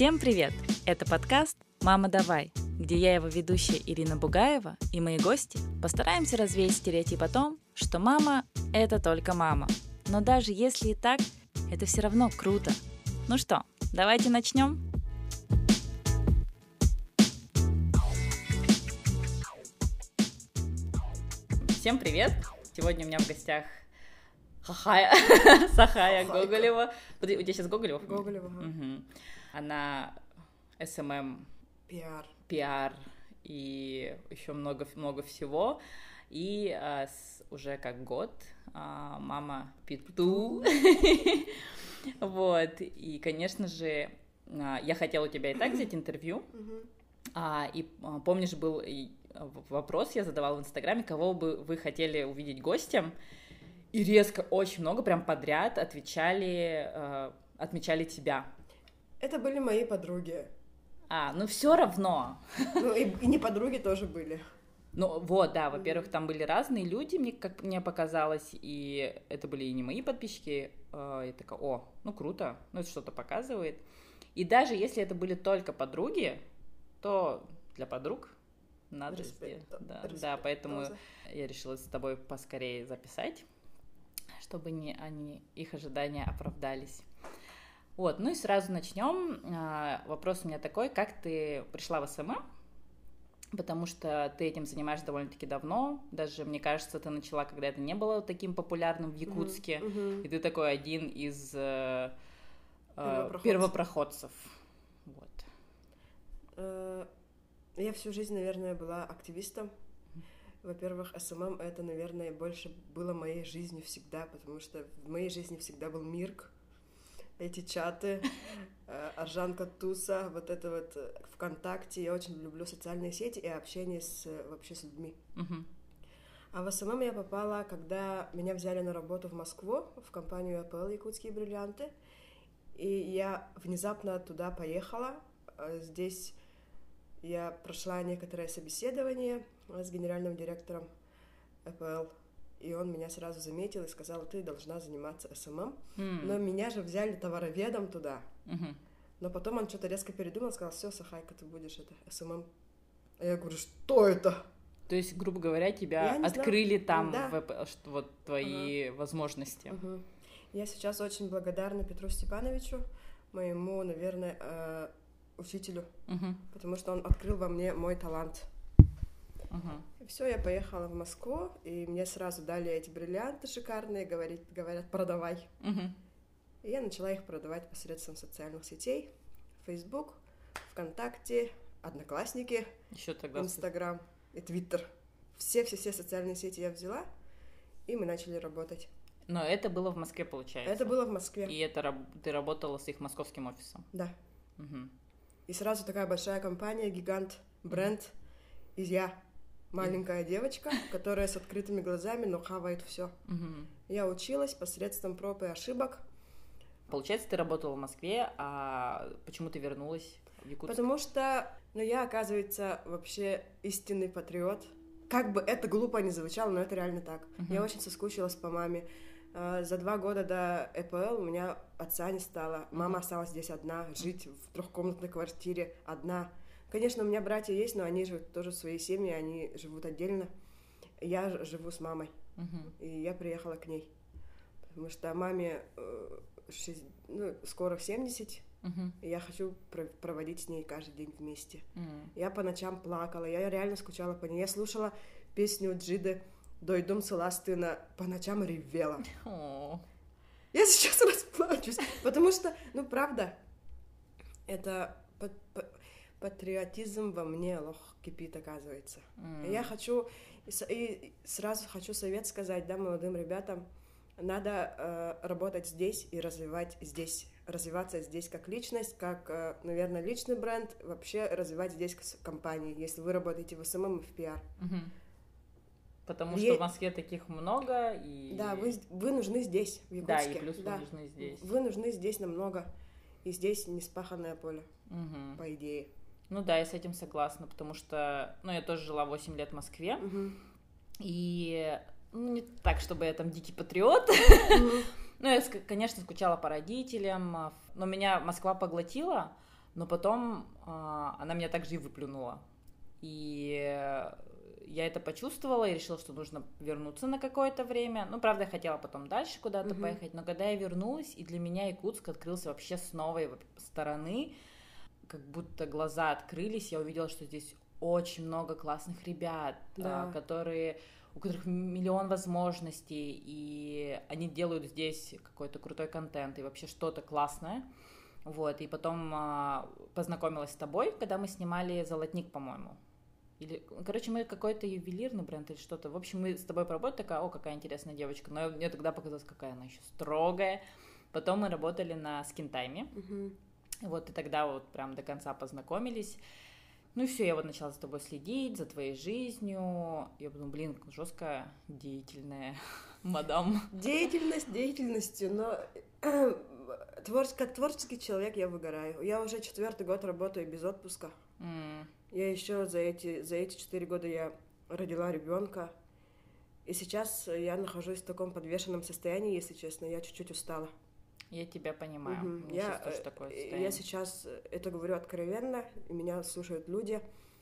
Всем привет! Это подкаст «Мама, давай», где я, его ведущая Ирина Бугаева и мои гости постараемся развеять стереотип о том, что мама – это только мама. Но даже если и так, это все равно круто. Ну что, давайте начнем? Всем привет! Сегодня у меня в гостях Хахая, Сахая Гоголева. У тебя сейчас Гоголева? Гоголева. Угу. Она SMM. Пиар. Пиар и еще много-много всего. И а, с, уже как год а, мама Питу. вот. И, конечно же, а, я хотела у тебя и так взять интервью. А, и а, помнишь, был вопрос, я задавала в Инстаграме, кого бы вы хотели увидеть гостем. И резко очень много, прям подряд отвечали, э, отмечали тебя. Это были мои подруги. А, ну все равно. Ну и, и не подруги тоже были. Ну вот, да, во-первых, там были разные люди, мне как мне показалось, и это были и не мои подписчики. Э, я такая, о, ну круто, ну это что-то показывает. И даже если это были только подруги, то для подруг надо Респект, да, да, да, поэтому тоже. я решила с тобой поскорее записать чтобы не, они, их ожидания оправдались. Вот, ну и сразу начнем. А, вопрос у меня такой, как ты пришла в SMM? Потому что ты этим занимаешься довольно-таки давно. Даже, мне кажется, ты начала, когда это не было таким популярным в Якутске. Uh-huh. И ты такой один из э, э, первопроходцев. Вот. Э, я всю жизнь, наверное, была активистом. Во-первых, SMM это, наверное, больше было моей жизнью всегда, потому что в моей жизни всегда был mIRC, эти чаты, э, Аржанка Туса, вот это вот э, ВКонтакте. Я очень люблю социальные сети и общение с, вообще с людьми. А в SMM я попала, когда меня взяли на работу в Москву, в компанию ЭПЛ «Якутские бриллианты». И я внезапно туда поехала. Э, здесь я прошла некоторое собеседование с генеральным директором Apple, и он меня сразу заметил и сказал, ты должна заниматься СММ. Mm. Но меня же взяли товароведом туда. Mm-hmm. Но потом он что-то резко передумал, сказал, все, Сахайка, ты будешь это СММ. А я говорю, что это? То есть, грубо говоря, тебя открыли знаю. там да. в, что, вот твои ага. возможности. Угу. Я сейчас очень благодарна Петру Степановичу, моему, наверное, э, учителю, угу. потому что он открыл во мне мой талант. Угу. Все, я поехала в Москву, и мне сразу дали эти бриллианты шикарные, говорит, говорят, продавай. Угу. И я начала их продавать посредством социальных сетей, Facebook, ВКонтакте, Одноклассники, Еще тогда Инстаграм и Твиттер. Все-все-все социальные сети я взяла, и мы начали работать. Но это было в Москве, получается? Это было в Москве. И это ты работала с их московским офисом? Да. Угу. И сразу такая большая компания, гигант, бренд, и я маленькая девочка, которая с открытыми глазами, но хавает все. Я училась посредством проб и ошибок. Получается, ты работала в Москве, а почему ты вернулась в Якутск? Потому что, ну, я, оказывается, вообще истинный патриот. Как бы это глупо не звучало, но это реально так. Uh-huh. Я очень соскучилась по маме. А, за два года до ЭПЛ у меня отца не стало. Мама осталась здесь одна, жить в трехкомнатной квартире одна. Конечно, у меня братья есть, но они живут тоже в своей семье, они живут отдельно. Я живу с мамой, uh-huh. и я приехала к ней. Потому что маме э, 6, ну, скоро 70, uh-huh. и я хочу проводить с ней каждый день вместе. Uh-huh. Я по ночам плакала, я реально скучала по ней. Я слушала песню Джиды «Дойдом Селастына», по ночам ревела. Oh. Я сейчас расплачусь, потому что, ну, правда, это патриотизм во мне лох кипит, оказывается. Mm. Я хочу, и, и сразу хочу совет сказать, да, молодым ребятам, надо э, работать здесь и развивать здесь, развиваться здесь как личность, как, э, наверное, личный бренд, вообще развивать здесь компании, если вы работаете в СММ и в пиар. Mm-hmm. Потому что в Москве таких много и... Да, вы, вы нужны здесь, в Якутске. Да, и плюс да. вы нужны здесь. Вы нужны здесь намного, и здесь невспаханное поле, угу. по идее. Ну да, я с этим согласна, потому что, ну, я тоже жила 8 лет в Москве, угу. и, ну, не так, чтобы я там дикий патриот, угу. ну, я, конечно, скучала по родителям, но меня Москва поглотила, Но потом а, она меня также и выплюнула. И я это почувствовала и решила, что нужно вернуться на какое-то время. Ну, правда, я хотела потом дальше куда-то mm-hmm. поехать, но когда я вернулась, и для меня Якутск открылся вообще с новой стороны, как будто глаза открылись, я увидела, что здесь очень много классных ребят, да. а, которые у которых миллион возможностей, и они делают здесь какой-то крутой контент и вообще что-то классное. Вот, и потом а, познакомилась с тобой, когда мы снимали «Золотник», по-моему. Или, короче, мы какой-то ювелирный бренд или что-то. В общем, мы с тобой поработали, такая, о, какая интересная девочка. Но мне тогда показалось, какая она еще строгая. Потом мы работали на скинтайме. Угу. Вот, и тогда вот прям до конца познакомились. Ну и все, я вот начала за тобой следить, за твоей жизнью. Я подумала, блин, жесткая, деятельная мадам. Деятельность деятельностью, но твор... как творческий человек я выгораю. Я уже четвертый год работаю без отпуска. Mm. Я еще за эти за эти четыре года я родила ребенка. И сейчас я нахожусь в таком подвешенном состоянии, если честно, я чуть-чуть устала. Я тебя понимаю. Угу. Я, сейчас такое я сейчас это говорю откровенно, меня слушают люди.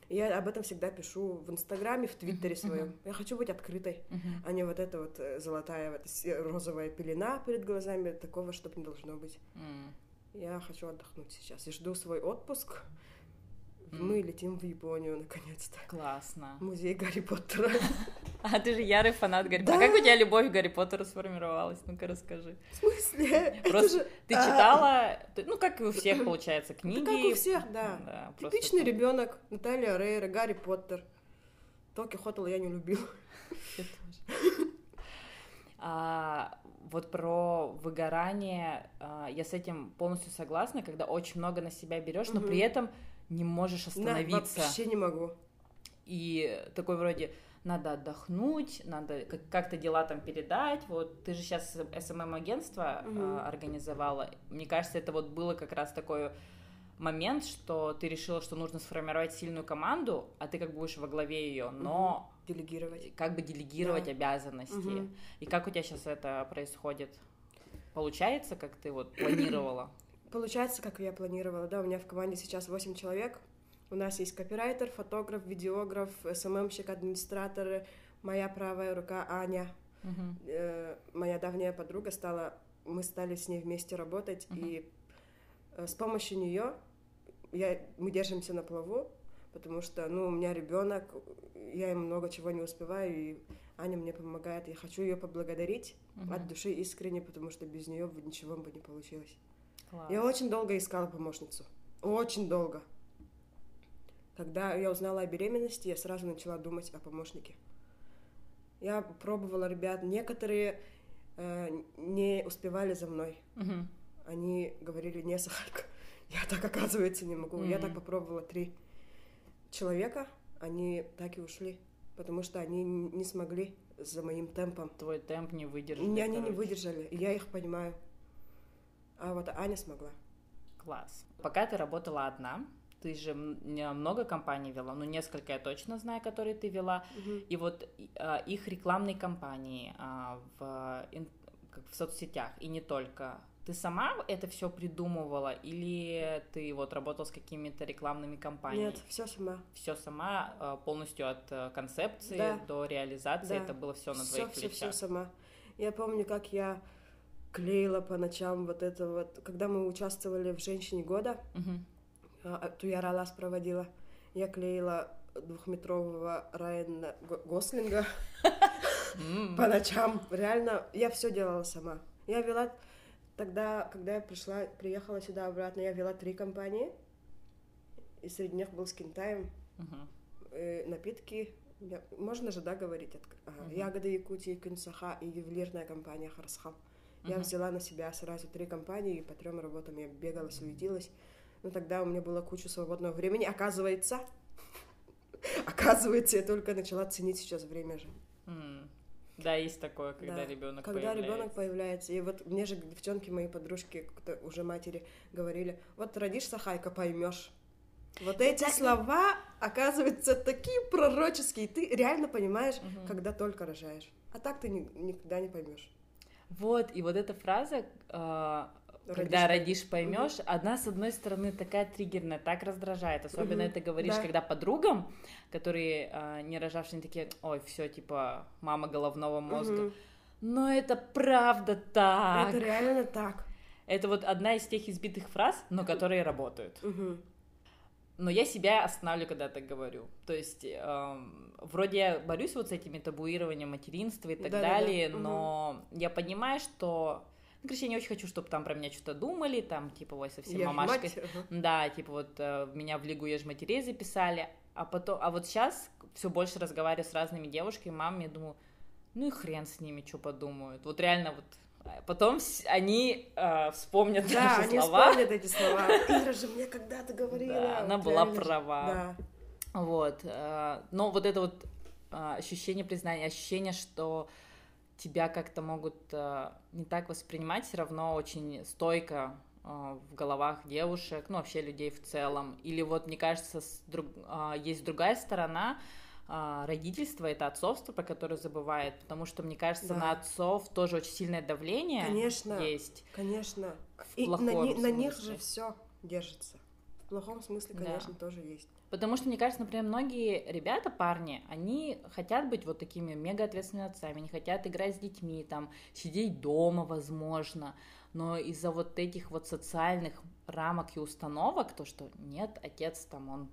Я об этом всегда пишу в Инстаграме, в Твиттере своем. Uh-huh. Я хочу быть открытой, uh-huh. а не вот эта вот э, золотая вот розовая пелена перед глазами. Такого, чтобы не должно быть. Uh-huh. Я хочу отдохнуть сейчас. И жду свой отпуск. Mm. Мы летим в Японию наконец-то. Классно. Музей Гарри Поттера. А ты же ярый фанат Гарри Поттера. А как у тебя любовь к Гарри Поттеру сформировалась? Ну-ка расскажи. В смысле? Просто ты а. читала, ну как и у всех получается, книги. Как у всех, да. Типичный ребенок. Наталья Рейра, Гарри Поттер. Токи Хотел я не любил. А, вот про выгорание, а, я с этим полностью согласна, когда очень много на себя берешь, но при этом не можешь остановиться. Да, вообще не могу. И такой вроде надо отдохнуть, надо как-то дела там передать. Вот ты же сейчас СММ-агентство угу. э, организовала. Мне кажется, это вот было как раз такой момент, что ты решила, что нужно сформировать сильную команду, а ты как бы будешь во главе ее, но угу. делегировать, как бы делегировать да. обязанности. Угу. И как у тебя сейчас это происходит? Получается, как ты вот планировала? Получается, как я планировала, да, у меня в команде сейчас 8 человек. У нас есть копирайтер, фотограф, видеограф, СММщик, администратор, моя правая рука Аня. Uh-huh. Э, моя давняя подруга стала, мы стали с ней вместе работать, uh-huh. и э, с помощью нее я, мы держимся на плаву, потому что, ну, у меня ребенок, я им много чего не успеваю, и Аня мне помогает. Я хочу ее поблагодарить uh-huh. от души искренне, потому что без нее ничего бы не получилось. Класс. Я очень долго искала помощницу. Очень долго. Когда я узнала о беременности, я сразу начала думать о помощнике. Я пробовала ребят, некоторые э, не успевали за мной. Угу. Они говорили, не, Сахарка, я так, оказывается, не могу. Угу. Я так попробовала три человека, они так и ушли, потому что они не смогли за моим темпом. Твой темп не выдержали. Они короче. не выдержали, и я их понимаю. А вот Аня смогла. Класс. Пока ты работала одна, ты же много компаний вела, ну несколько я точно знаю, которые ты вела, угу. и вот а, их рекламные кампании а, в, как в соцсетях и не только. Ты сама это все придумывала или ты вот работала с какими-то рекламными компаниями? Нет, все сама. Все сама, а, полностью от э, концепции да. до реализации, да. это было все на всё, твоих всё, плечах. Все сама. Я помню, как я клеила по ночам вот это вот. Когда мы участвовали в «Женщине года», uh-huh. Туяра Лас проводила, я клеила двухметрового Райана Гослинга по ночам. Реально, я все делала сама. Я вела тогда, когда я пришла, приехала сюда обратно, я вела три компании, и среди них был Time, uh-huh. напитки, можно же, да, говорить? Ага. Uh-huh. Ягоды Якутии, Кюнсаха и ювелирная компания Харсхал. Я uh-huh. взяла на себя сразу три компании, и по трем работам я бегала, суетилась. Но тогда у меня было куча свободного времени. Оказывается, оказывается, я только начала ценить сейчас время же. Да, есть такое, когда да. ребенок когда появляется. Когда ребенок появляется. И вот мне же девчонки, мои подружки, уже матери говорили, вот родишься, Хайка, поймешь. Вот эти так... слова, оказываются, такие пророческие. Ты реально понимаешь, угу. когда только рожаешь. А так ты ни, никогда не поймешь. Вот, и вот эта фраза, э, когда родишь, поймешь. Угу. Одна, с одной стороны, такая триггерная, так раздражает. Особенно угу. это говоришь, да. когда подругам, которые а, не рожавшие, такие, ой, все, типа, мама головного мозга. Угу. Но это правда так. Это реально так. Это вот одна из тех избитых фраз, но которые работают. Угу. Но я себя останавливаю, когда так говорю. То есть, эм, вроде я борюсь вот с этим табуированием материнства и так да, далее, да, да. но угу. я понимаю, что ну, короче, я не очень хочу, чтобы там про меня что-то думали, там, типа, ой, совсем мамашка. Да, типа, вот э, меня в Лигу Ешь матерей записали, а потом, а вот сейчас все больше разговариваю с разными девушками, мамами, я думаю, ну и хрен с ними, что подумают. Вот реально вот Потом они э, вспомнят да, наши они слова. вспомнят эти слова. Ира же мне когда-то говорила. Да, она была права. Да. Вот. Э, но вот это вот э, ощущение признания, ощущение, что тебя как-то могут э, не так воспринимать, все равно очень стойко э, в головах девушек, ну вообще людей в целом. Или вот, мне кажется, друг, э, есть другая сторона, родительство это отцовство, про которое забывает, потому что мне кажется, да. на отцов тоже очень сильное давление конечно, есть. Конечно. И на, на них же все держится. В плохом смысле, конечно, да. тоже есть. Потому что, мне кажется, например, многие ребята, парни, они хотят быть вот такими мега ответственными отцами, они хотят играть с детьми, там, сидеть дома, возможно, но из-за вот этих вот социальных рамок и установок, то, что нет, отец там, он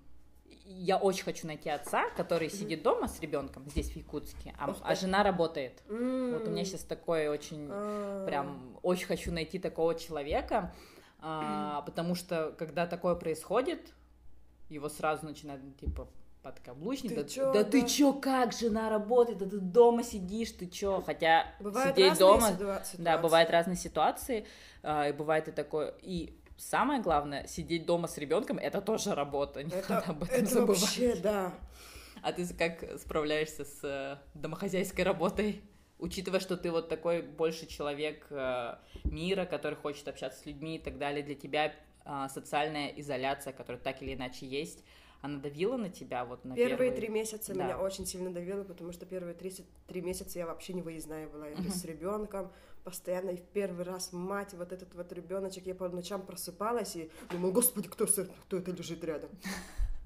я очень хочу найти отца, который сидит дома с ребенком здесь в Якутске, а, а жена работает. Вот у меня сейчас такое очень, mm. прям, очень хочу найти такого человека, а, потому что когда такое происходит, его сразу начинают, типа, подкаблучник. Ты да, чё, да, да ты чё, как жена работает, да ты дома сидишь, ты чё? Хотя бывают сидеть дома, ситуации. да, бывают разные ситуации, э, и бывает и такое, и самое главное, сидеть дома с ребенком это тоже работа, не это, надо об этом это забывать. Вообще, да. А ты как справляешься с э, домохозяйской работой? Учитывая, что ты вот такой больше человек э, мира, который хочет общаться с людьми и так далее, для тебя а, социальная изоляция, которая так или иначе есть, она давила на тебя вот на первые, первые... три месяца да. меня очень сильно давило, потому что первые три, три месяца я вообще не выездная была, я uh-huh. с ребенком постоянно и в первый раз мать вот этот вот ребеночек, я по ночам просыпалась и думала, господи, кто, кто это лежит рядом?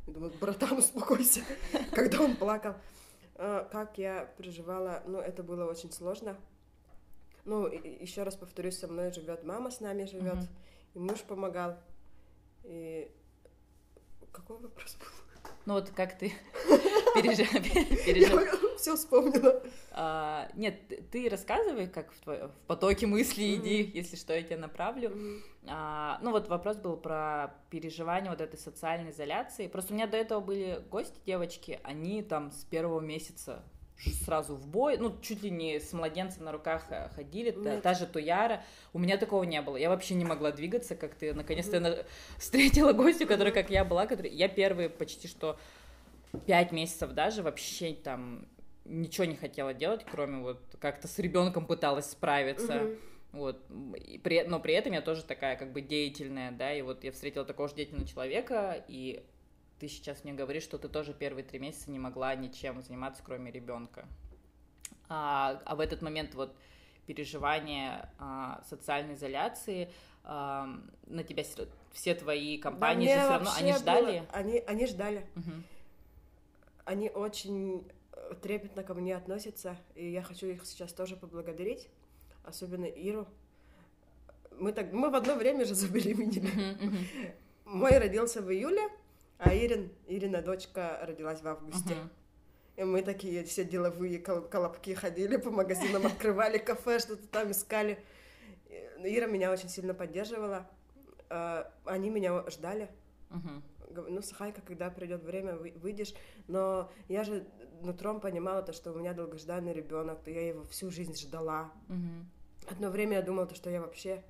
Я думаю, братан, успокойся, когда он плакал. А, как я переживала, ну, это было очень сложно. Ну, еще раз повторюсь, со мной живет мама, с нами живет, uh-huh. и муж помогал. И какой вопрос был? Ну вот как ты пережила? Все вспомнила. А, нет, ты рассказывай, как в, потоке мысли иди, если что, я тебя направлю. А, ну вот вопрос был про переживание вот этой социальной изоляции. Просто у меня до этого были гости, девочки, они там с первого месяца сразу в бой, ну, чуть ли не с младенцем на руках э, ходили, та, та же Туяра, у меня такого не было, я вообще не могла двигаться, как ты, наконец-то mm встретила гостю, которая, как я была, который, я первые почти что пять месяцев даже вообще там ничего не хотела делать, кроме вот как-то с ребенком пыталась справиться, mm вот, и при, но при этом я тоже такая как бы деятельная, да, и вот я встретила такого же деятельного человека, и ты сейчас мне говоришь, что ты тоже первые три месяца не могла ничем заниматься, кроме ребенка. А, а в этот момент вот переживание а, социальной изоляции а, на тебя все твои компании да, же все равно они ждали. Было, они они ждали. Угу. Они очень э, трепетно ко мне относятся, и я хочу их сейчас тоже поблагодарить, особенно Иру. Мы так мы в одно время же забеременели. Uh-huh, Мой родился в июле, а Ирин, Ирина дочка родилась в августе. Uh-huh. И мы такие все деловые колобки ходили по магазинам, открывали кафе, что-то там искали. Ира меня очень сильно поддерживала. А, они меня ждали. Uh-huh. Ну, Сахайка, когда придет время, выйдешь. Но я же нутром понимала то, что у меня долгожданный ребенок, то я его всю жизнь ждала. Uh-huh. Одно время я думала, то, что я вообще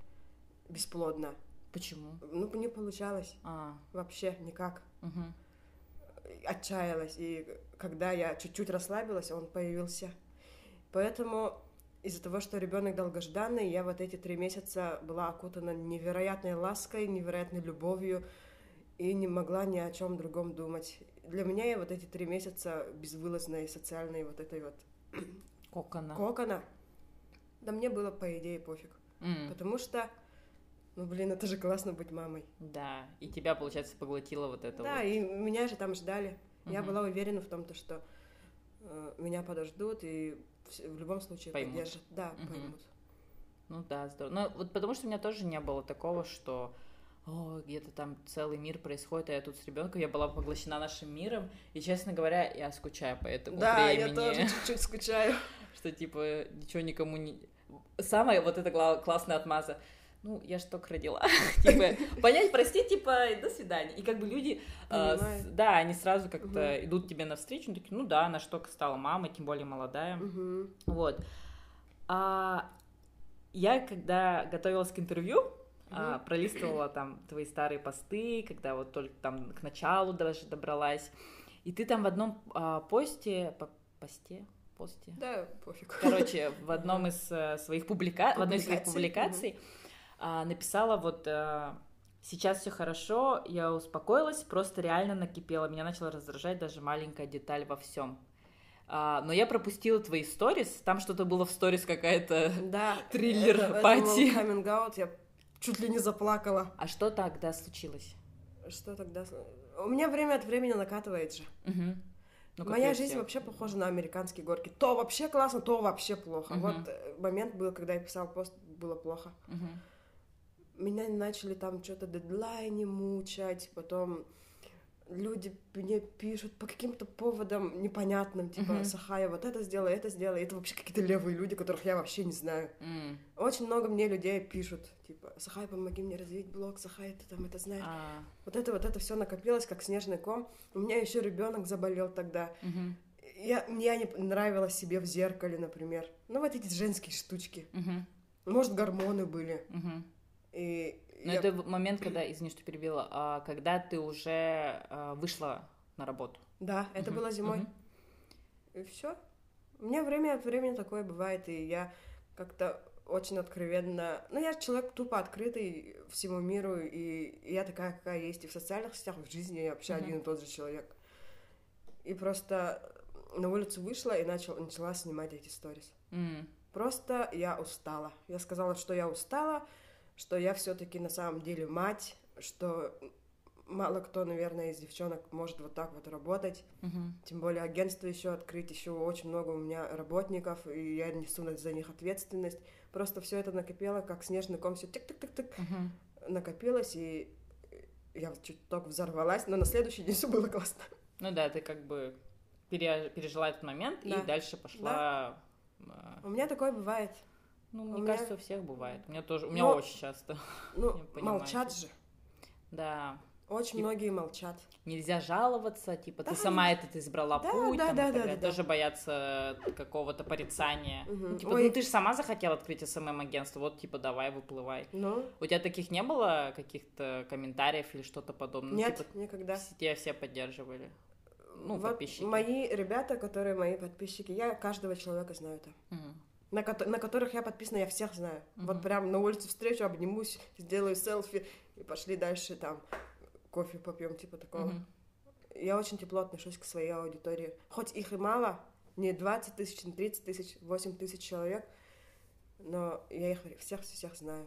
бесплодна. Почему? Ну, не получалось. А. Вообще никак. Угу. Отчаялась. И когда я чуть-чуть расслабилась, он появился. Поэтому из-за того, что ребенок долгожданный, я вот эти три месяца была окутана невероятной лаской, невероятной любовью и не могла ни о чем другом думать. Для меня я вот эти три месяца безвылазной социальной вот этой вот кокона. Кокона. Да мне было по идее пофиг, mm. потому что Ну, блин, это же классно быть мамой. Да, и тебя, получается, поглотило вот это Да, вот. и меня же там ждали. Я Мгм. была уверена в том, то, что э, меня подождут и вс- в любом случае Поймут. поддержат. Да, Мгм. поймут. Ну да, здорово. Ну, вот потому что у меня тоже не было такого, что о, где-то там целый мир происходит, а я тут с ребенком, я была поглощена нашим миром, и, честно говоря, я скучаю по этому Да, времени. я тоже чуть-чуть скучаю. что типа ничего никому не... Самая вот эта классная отмаза. Ну, я ж только родила. типа, понять, прости, типа, до свидания. И как бы люди, э, с- да, они сразу как-то идут тебе навстречу, такие, ну да, она ж только стала мамой, тем более молодая. Вот. А я, когда готовилась к интервью, а, пролистывала там твои старые посты, когда вот только там к началу даже добралась. И ты там в одном а, посте, по- посте, посте, Да, пофиг. короче, в одном из э, своих публика... в одной из своих Публикаций, а, написала вот э, сейчас все хорошо, я успокоилась, просто реально накипела, меня начала раздражать даже маленькая деталь во всем. но я пропустила твои сторис, там что-то было в сторис какая-то. Да. Триллер это- это Пати. был я чуть ли не заплакала. А что тогда случилось? Что тогда? У меня время от времени накатывает же. Мгм. Ну, Моя жизнь всех. вообще похожа на американские горки. То вообще классно, то вообще плохо. Мгм. Вот момент был, когда я писал пост, было плохо. Мгм. Меня начали там что-то дедлайне мучать, потом люди мне пишут по каким-то поводам непонятным, типа, Мгм. Сахая, вот это сделай, это сделай. Это вообще какие-то левые люди, которых я вообще не знаю. М. Очень много мне людей пишут, типа, Сахай, помоги мне развить блог, Сахай, ты там это знаешь. А, Вот это вот это все накопилось, как снежный ком. У меня еще ребенок заболел тогда. мгм. Я, мне не нравилось себе в зеркале, например. Ну, вот эти женские штучки. Мгм. Может, гормоны были. Мгм. И Но я- это момент, когда, извини, что перебила, а, когда ты уже а, вышла на работу. Да, это Мгм. было зимой. Мгм. И все. У меня время от времени такое бывает, и я как-то очень откровенно... Ну, я человек тупо открытый всему миру, и я такая, какая есть. И в социальных сетях, в жизни я вообще Мгм. один и тот же человек. И просто на улицу вышла и начал, начала снимать эти сторис. М. Просто я устала. Я сказала, что я устала, что я все-таки на самом деле мать, что мало кто, наверное, из девчонок может вот так вот работать. Мгм. Тем более агентство еще открыть, еще очень много у меня работников, и я несу за них ответственность. Просто все это накопило, как снежный ком, все тик-тик-тик-тик Мгм. накопилось, и я чуть только взорвалась, но на следующий день все было классно. Ну да, ты как бы пере- пережила этот момент Да. и дальше пошла. а, У меня такое бывает. Ну, У мне меня- кажется, у всех бывает. У меня тоже, у меня Но- очень часто. Ну, молчат же. Да. Очень И- многие молчат. Нельзя жаловаться, типа, ты Да, сама этот избрала да, путь, да, там, да, да, да, да. тоже боятся какого-то порицания. Мгм. Ну, типа, Ой. ну ты же сама захотела открыть СММ-агентство, вот, типа, давай, выплывай. Ну, У тебя таких не было каких-то комментариев или что-то подобное? Ну, нет, типа, никогда. тебя все поддерживали? Ну, вот подписчики. мои ребята, которые мои подписчики, я каждого человека знаю там. Мгм. На, кото- на которых я подписана, я всех знаю. Мгм. Вот прям на улице встречу, обнимусь, сделаю селфи и пошли дальше там кофе попьем, типа такого. Мгм. Я очень тепло отношусь к своей аудитории. Хоть их и мало, не 20 тысяч, не 30 тысяч, 8 тысяч человек, но я их всех-всех знаю.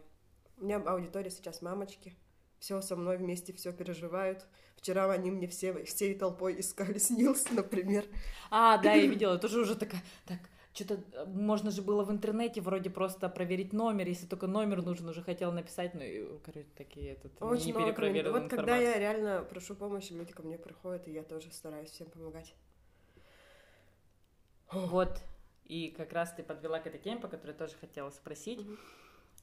У меня аудитория сейчас мамочки, все со мной вместе, все переживают. Вчера они мне все, всей толпой искали снился, например. А, да, я видела, тоже уже такая, так, что-то можно же было в интернете вроде просто проверить номер, если только номер нужен, уже хотела написать, ну, и, короче, такие, этот, Очень не перепроверенная Вот когда информация. я реально прошу помощи, люди ко мне приходят, и я тоже стараюсь всем помогать. Вот, и как раз ты подвела к этой теме, по которой тоже хотела спросить. Мгм.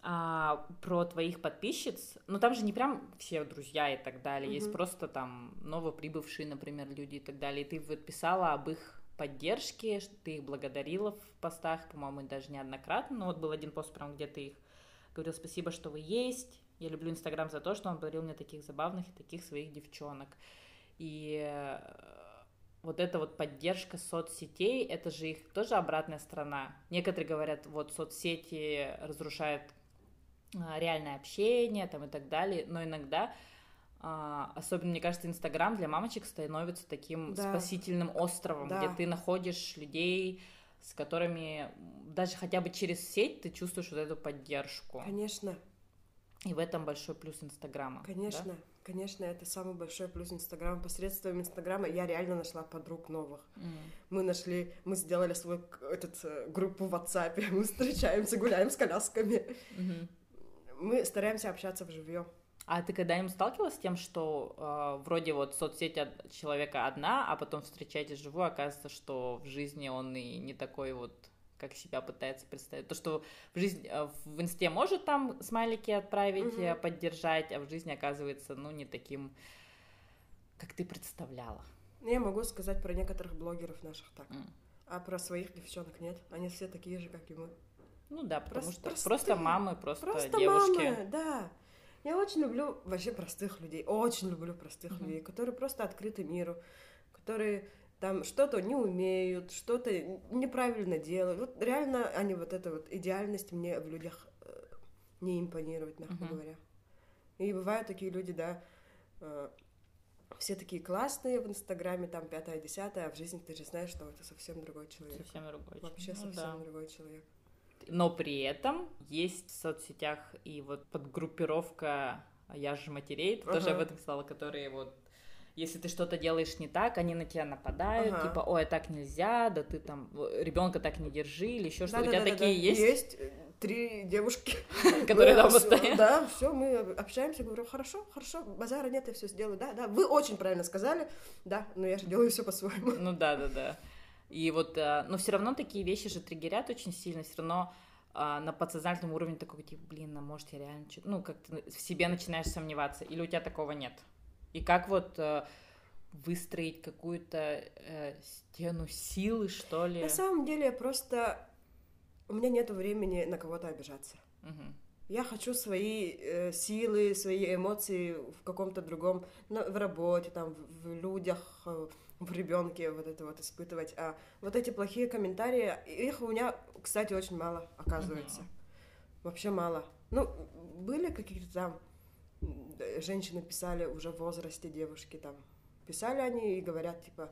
А, про твоих подписчиц, ну там же не прям все друзья и так далее, есть Мгм. просто там новоприбывшие, например, люди и так далее. И ты вот писала об их поддержке, что ты их благодарила в постах, по-моему, даже неоднократно. Но вот был один пост, прям, где ты их говорил спасибо, что вы есть. Я люблю Инстаграм за то, что он подарил мне таких забавных и таких своих девчонок. И э, вот эта вот поддержка соцсетей, это же их тоже обратная сторона. Некоторые говорят, вот соцсети разрушают а, реальное общение там и так далее, но иногда а, особенно, мне кажется, Инстаграм для мамочек становится таким Да. спасительным островом, Да. где ты находишь людей, с которыми даже хотя бы через сеть ты чувствуешь вот эту поддержку. Конечно. И в этом большой плюс Инстаграма. Конечно, да? конечно, это самый большой плюс Инстаграма. Посредством Инстаграма я реально нашла подруг новых. Mm. Мы нашли, мы сделали свою этот, э, группу в WhatsApp, мы встречаемся, гуляем с колясками. Mm-hmm. Мы стараемся общаться вживую. А ты когда-нибудь сталкивалась с тем, что э, вроде вот соцсеть от человека одна, а потом встречаетесь вживую, оказывается, что в жизни он и не такой вот как себя пытается представить. То, что в жизни, э, в инсте может там смайлики отправить, угу. поддержать, а в жизни оказывается, ну, не таким, как ты представляла. Я могу сказать про некоторых блогеров наших так. Mm. А про своих девчонок нет. Они все такие же, как и мы. Ну да, потому Прост, что простые. просто мамы, просто, просто девушки. Мамы, да. Я очень люблю вообще простых людей, очень люблю простых mm-hmm. людей, которые просто открыты миру, которые там что-то не умеют, что-то неправильно делают. Вот реально они вот эта вот идеальность мне в людях э, не импонирует, мягко uh-huh. говоря. И бывают такие люди, да, э, все такие классные в Инстаграме, там пятое, десятое, а в жизни ты же знаешь, что это совсем другой человек. Совсем другой человек. Вообще ну, совсем да. другой человек. Но при этом есть в соцсетях и вот подгруппировка «Я же матерей», ты uh-huh. тоже об этом сказала, которые вот если ты что-то делаешь не так, они на тебя нападают, ага. типа, ой, так нельзя, да ты там ребенка так не держи или еще что-то. У тебя такие есть? Есть три девушки, которые там постоянно. Да, все, мы общаемся, говорю, хорошо, хорошо, базара нет, я все сделаю, да, да, вы очень правильно сказали, да, но я же делаю все по-своему. Ну да, да, да. И вот, э, но все равно такие вещи же триггерят очень сильно, все равно а, на подсознательном уровне такой, типа, блин, а может я реально, ну, как то в себе начинаешь сомневаться, или у тебя такого нет? И как вот э, выстроить какую-то э, стену силы, что ли? На самом деле, просто у меня нет времени на кого-то обижаться. Угу. Я хочу свои э, силы, свои эмоции в каком-то другом, ну, в работе, там, в, в людях, э, в ребенке вот это вот испытывать. А вот эти плохие комментарии, их у меня, кстати, очень мало, оказывается. Угу. Вообще мало. Ну, были какие-то там женщины писали уже в возрасте девушки там, писали они и говорят, типа,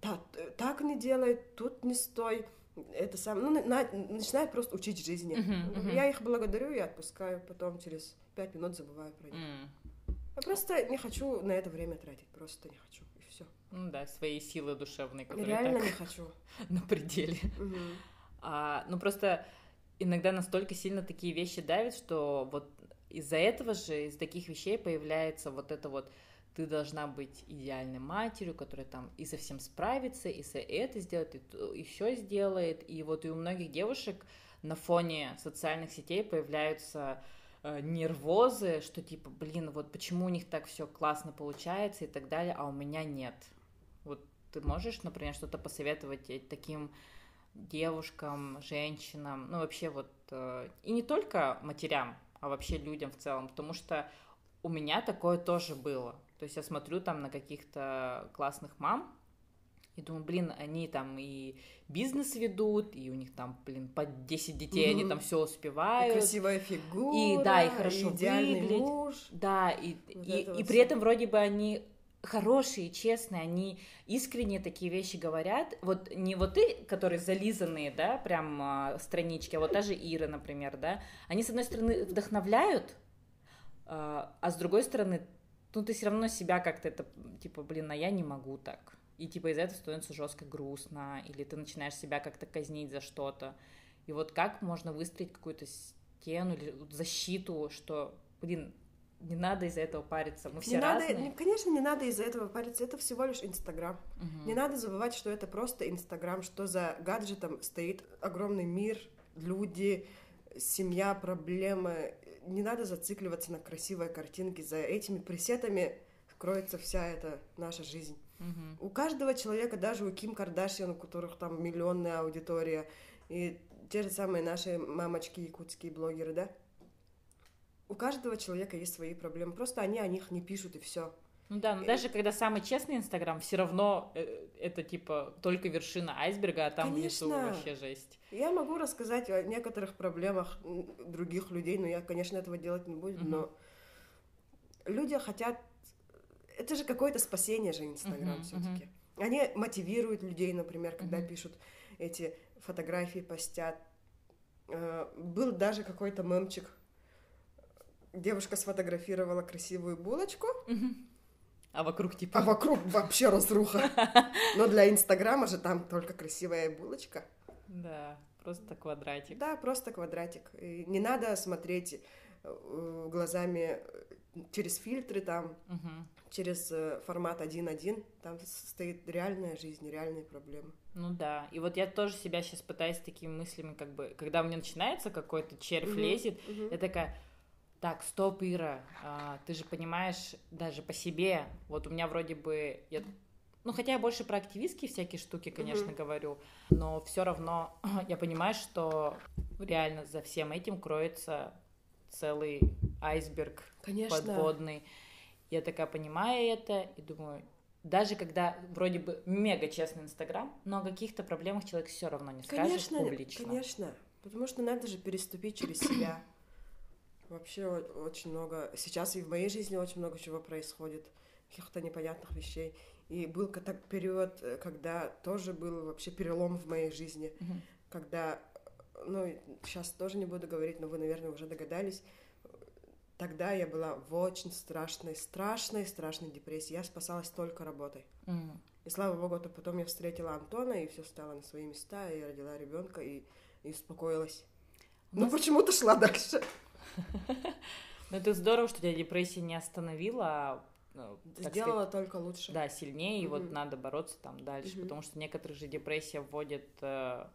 так, так не делай, тут не стой, это сам, ну, на, начинают просто учить жизни. Uh-huh, uh-huh. Я их благодарю и отпускаю, потом через пять минут забываю про них. Mm. Я просто не хочу на это время тратить, просто не хочу. Ну да, свои силы душевные, которые Реально так не хочу. на пределе. Uh-huh. А, ну просто иногда настолько сильно такие вещи давят, что вот из-за этого же, из таких вещей появляется вот это вот ты должна быть идеальной матерью, которая там и со всем справится, и это сделает, и еще сделает. И вот и у многих девушек на фоне социальных сетей появляются э, нервозы, что типа, блин, вот почему у них так все классно получается и так далее, а у меня нет. Ты можешь, например, что-то посоветовать таким девушкам, женщинам, ну вообще вот, э, и не только матерям, а вообще людям в целом, потому что у меня такое тоже было. То есть я смотрю там на каких-то классных мам, и думаю, блин, они там и бизнес ведут, и у них там, блин, по 10 детей, угу. они там все успевают. И красивая фигура. И да, и хорошо и выглядят. муж. Да, и, вот и, и при этом вроде бы они хорошие, честные, они искренне такие вещи говорят. Вот не вот ты, которые зализанные, да, прям э, странички, а вот даже Ира, например, да, они, с одной стороны, вдохновляют, э, а с другой стороны, ну, ты все равно себя как-то это, типа, блин, а я не могу так. И, типа, из-за этого становится жестко грустно, или ты начинаешь себя как-то казнить за что-то. И вот как можно выстроить какую-то стену или защиту, что, блин, не надо из-за этого париться. Мы все не разные. Надо, конечно, не надо из-за этого париться. Это всего лишь Инстаграм. Угу. Не надо забывать, что это просто Инстаграм, что за гаджетом стоит огромный мир, люди, семья, проблемы. Не надо зацикливаться на красивой картинке. За этими пресетами кроется вся эта наша жизнь. Угу. У каждого человека, даже у Ким Кардашьян, у которых там миллионная аудитория, и те же самые наши мамочки, якутские блогеры, да, у каждого человека есть свои проблемы, просто они о них не пишут и все. Ну да, но и... даже когда самый честный Инстаграм, все равно э, это типа только вершина айсберга, а там Конечно. внизу вообще жесть. Я могу рассказать о некоторых проблемах других людей, но я, конечно, этого делать не буду, угу. но люди хотят... Это же какое-то спасение же Инстаграм угу, все-таки. Угу. Они мотивируют людей, например, когда угу. пишут эти фотографии, постят. Э, был даже какой-то мемчик, девушка сфотографировала красивую булочку, а вокруг типа... а вокруг вообще разруха. Но для Инстаграма же там только красивая булочка. Да, просто квадратик. Да, просто квадратик. И не надо смотреть э, глазами э, через фильтры там, Мгм. через э, формат 1.1. Там стоит реальная жизнь, реальные проблемы. Ну да, и вот я тоже себя сейчас пытаюсь такими мыслями, как бы, когда у меня начинается какой-то червь Мгм, лезет, мгм. я такая, так, стоп, Ира, а, ты же понимаешь даже по себе, вот у меня вроде бы, я, ну хотя я больше про активистские всякие штуки, конечно, Мгм. говорю, но все равно я понимаю, что реально за всем этим кроется целый айсберг Конечно. подводный. Я такая понимаю это и думаю, даже когда вроде бы мега честный Инстаграм, но о каких-то проблемах человек все равно не скажет Конечно, публично. конечно. Потому что надо же переступить через себя. Вообще очень много. Сейчас и в моей жизни очень много чего происходит, каких-то непонятных вещей. И был так период, э, когда тоже был вообще перелом в моей жизни, Мгм. когда, ну, сейчас тоже не буду говорить, но вы, наверное, уже догадались. Тогда я была в очень страшной, страшной, страшной депрессии. Я спасалась только работой. М. И слава богу, то потом я встретила Антона, и все стало на свои места, и родила ребенка, и, и успокоилась. У Но нас- почему-то шла дальше. Ну это здорово, что тебя депрессия не остановила, а, ну, Сделала только лучше. сказать, да, сильнее, и вот надо бороться там дальше, Мгм. потому что некоторых же депрессия вводит э,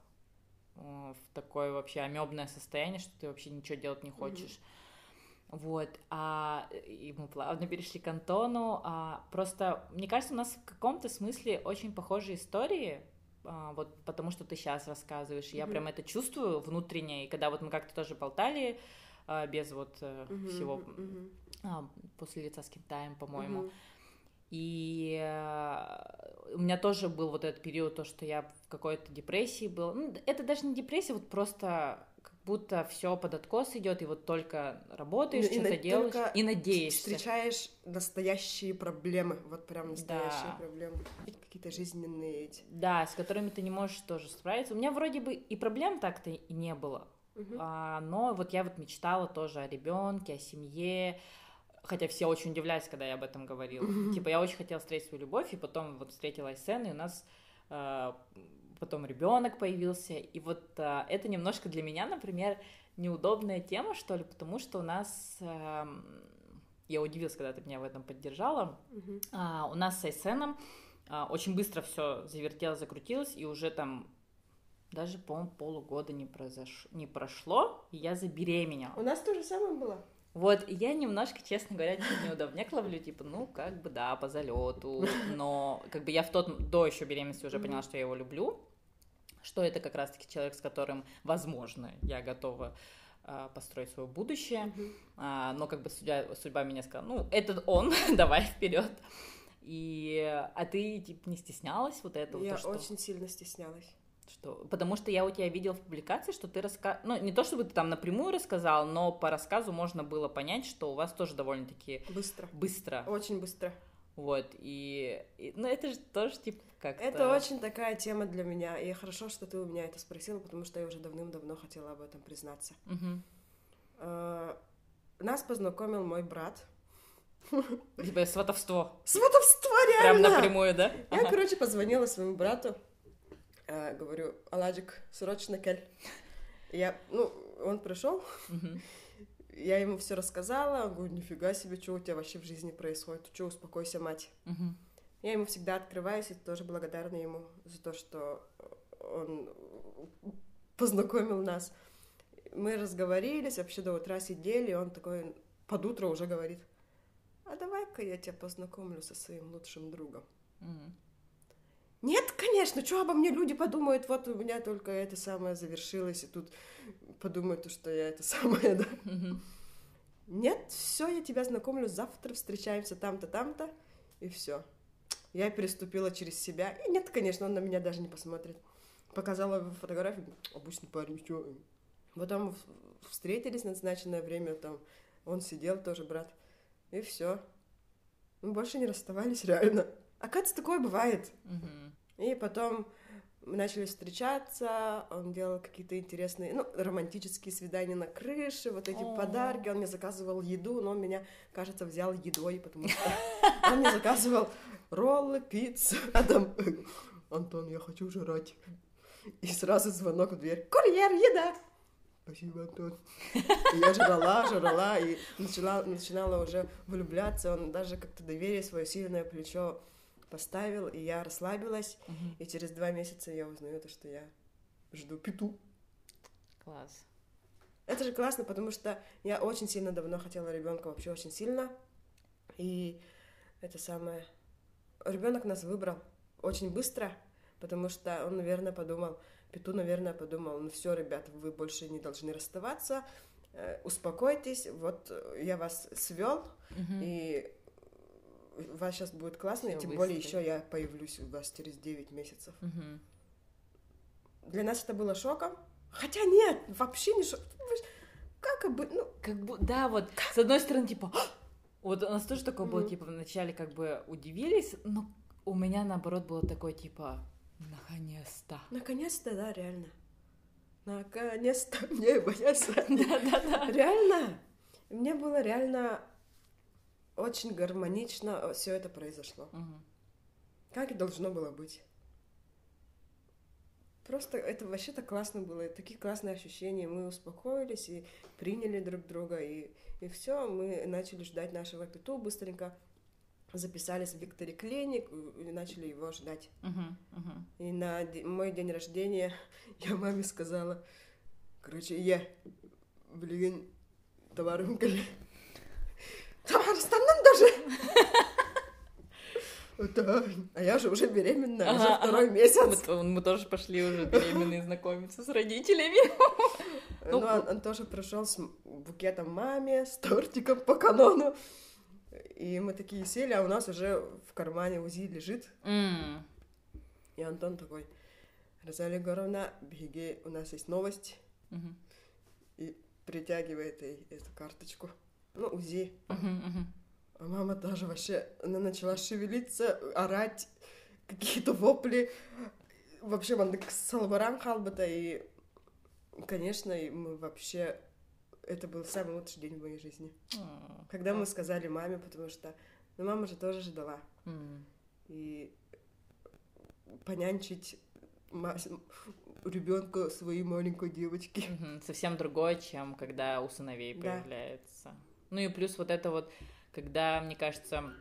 э, в такое вообще амебное состояние, что ты вообще ничего делать не хочешь. Вот, а и мы плавно перешли к Антону. А, просто, мне кажется, у нас в каком-то смысле очень похожие истории, а, вот потому что ты сейчас рассказываешь. Я Мгм. прям это чувствую внутренне, и когда вот мы как-то тоже болтали без вот Мгм, всего мгм, а, после лица с Китаем, по-моему. мгм. И э, у меня тоже был вот этот период, то, что я в какой-то депрессии был. Ну, это даже не депрессия, вот просто как будто все под откос идет, и вот только работаешь, на- что-то делаешь, и надеешься. Встречаешь настоящие проблемы, вот прям настоящие Да. проблемы. Какие-то жизненные эти. Да, с которыми ты не можешь тоже справиться. У меня вроде бы и проблем так-то и не было. Мгм. А, но вот я вот мечтала тоже о ребенке, о семье. Хотя все очень удивлялись, когда я об этом говорила. Мгм. Типа, я очень хотела встретить свою любовь, и потом вот встретила Айсен, и у нас а, потом ребенок появился. И вот а, это немножко для меня, например, неудобная тема, что ли, потому что у нас... ам, я удивилась, когда ты меня в этом поддержала. Мгм. А, у нас с Айсеном а, очень быстро все завертелось, закрутилось, и уже там даже, по-моему, полугода не, произош... не прошло, и я забеременела. У нас то же самое было. Вот, и я немножко, честно говоря, неудобняк ловлю, типа, ну, как бы, да, по залету, но, как бы, я в тот, до еще беременности уже поняла, что я его люблю, что это как раз-таки человек, с которым, возможно, я готова а, построить свое будущее, а, но как бы судья, судьба меня сказала, ну, это он, давай вперед. И, а ты, типа, не стеснялась вот этого? Я то, что, очень сильно стеснялась. Что... Потому что я у тебя видела в публикации, что ты раска... Ну, не то, чтобы ты там напрямую рассказал, но по рассказу можно было понять, что у вас тоже довольно-таки Быстро. быстро. Очень быстро. Вот, и... и- Ну, это же тоже, типа, как-то... Это очень такая тема для меня. И хорошо, что ты у меня это спросила, потому что я уже давным-давно хотела об этом признаться. Э, Нас познакомил мой брат. Типа сватовство. Сватовство Прям реально! напрямую, да? Я, Ага. короче, позвонила своему брату, э, говорю, Аладжик, срочно кель. Я, ну, он пришел, я ему все рассказала, он говорит, нифига себе, что у тебя вообще в жизни происходит, что успокойся, мать. Я ему всегда открываюсь и тоже благодарна ему за то, что он познакомил нас. Мы разговорились, вообще до утра сидели, и он такой под утро уже говорит, а давай-ка я тебя познакомлю со своим лучшим другом. Мгм. Нет, конечно, что обо мне люди подумают, вот у меня только это самое завершилось, и тут подумают, что я это самое, да. Нет, все, я тебя знакомлю, завтра встречаемся там-то, там-то, и все. Я переступила через себя. И нет, конечно, он на меня даже не посмотрит. Показала его фотографию, обычный парень, что. Потом встретились на назначенное время, там он сидел тоже, брат. И все. Мы больше не расставались, реально. Оказывается, такое бывает. Мгм. И потом Мы начали встречаться, он делал какие-то интересные, ну, романтические свидания на крыше, вот эти подарки, он мне заказывал еду, но он меня, кажется, взял едой, потому что он мне заказывал роллы, пиццу, а там, Антон, я хочу жрать. И сразу звонок в дверь. Курьер, еда! Спасибо, Антон. И я жрала, жрала, и начала, начинала уже влюбляться. Он даже как-то доверие свое сильное плечо поставил, и я расслабилась. Мгм. И через два месяца я узнаю то, что я жду пету. Класс. Это же классно, потому что я очень сильно давно хотела ребенка, вообще очень сильно. И это самое... Ребенок нас выбрал очень быстро, потому что он, наверное, подумал, Пету, наверное, подумал, ну все, ребята, вы больше не должны расставаться, э, успокойтесь, вот я вас свел, Мгм. и у вас сейчас будет классно, и Всё тем более быстро. еще я появлюсь у вас через 9 месяцев. Мгм. Для нас это было шоком. Хотя нет, вообще не шок. Как бы, ну, Как бы, да, вот, с одной стороны, типа, «А!» вот у нас тоже такое было, Мгм. типа, вначале как бы удивились, но у меня, наоборот, было такое, типа, наконец-то. наконец-то, да, реально. Наконец-то мне боятся. Да-да-да. Реально. Мне было реально очень гармонично все это произошло. Мгм. Как и должно было быть. Просто это вообще так классно было, такие классные ощущения. Мы успокоились и приняли друг друга, и, и все, мы начали ждать нашего пету быстренько. Записались в Виктори Клиник и начали его ждать. Мгм. И на мой день рождения я маме сказала, короче, я, блин, товарым станом даже. Да. А я же уже беременна, уже Ага, второй ага. месяц. Мы, мы тоже пошли уже беременные знакомиться с родителями. Ну, Ну, он, он тоже пришел с букетом маме, с тортиком по канону. И мы такие сели, а у нас уже в кармане УЗИ лежит. М. И Антон такой, Розалия Егоровна, беги, у нас есть новость. Мгм. Притягивает ей эту карточку. Ну, УЗИ. А мама даже вообще, она начала шевелиться, орать, какие-то вопли. Вообще, он салбаран халбата, и, конечно, и мы вообще... Это был самый лучший день в моей жизни. Когда мы сказали маме, потому что ну, мама же тоже ждала. И понянчить ребенка своей маленькой девочки. Совсем другое, чем когда у сыновей Да. появляется. Ну и плюс вот это вот, когда, мне кажется,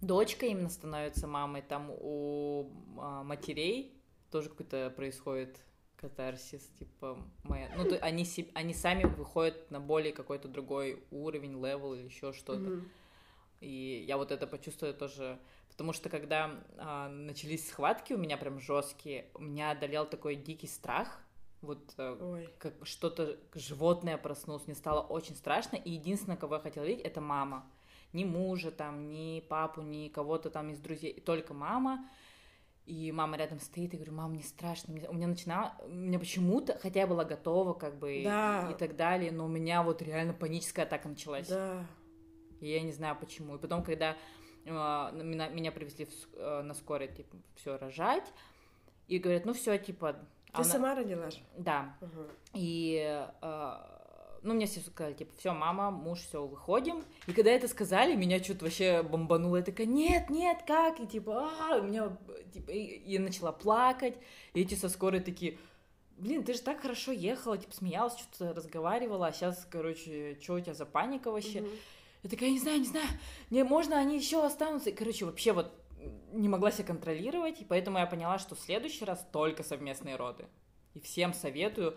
дочка именно становится мамой, там у а, матерей тоже какой-то происходит катарсис, типа, моя... Ну, то они, они сами выходят на более какой-то другой уровень, level или еще что-то. Мгм. И я вот это почувствовала тоже, потому что когда а, начались схватки у меня прям жесткие, у меня одолел такой дикий страх, вот э, Ой. как что-то животное проснулось, мне стало очень страшно, и единственное, кого я хотела видеть, это мама. Ни мужа там, ни папу, ни кого-то там из друзей, только мама. И мама рядом стоит, и говорю, мам, мне страшно. Мне- У меня начинало, у меня почему-то, хотя я была готова, как бы, и- Да. и, так далее, но у меня вот реально паническая атака началась. Да. И я не знаю почему. И потом, когда э, меня, меня привезли в э, на скорой, типа, все рожать, и говорят, ну все, типа... Ты она- сама родила же? Да. Ага. И, э, ну, мне все сказали, типа, все, мама, муж, все, выходим. И когда это сказали, меня что-то вообще бомбануло. Я такая, нет, нет, как? И типа, а, у меня, типа, и, я начала плакать. И эти со скорой такие, блин, ты же так хорошо ехала, типа, смеялась, что-то разговаривала, а сейчас, короче, что у тебя за паника вообще? Мгм. Я такая, не знаю, не знаю, не, можно, они еще останутся. И, короче, вообще вот не могла себя контролировать, и поэтому я поняла, что в следующий раз только совместные роды. И всем советую,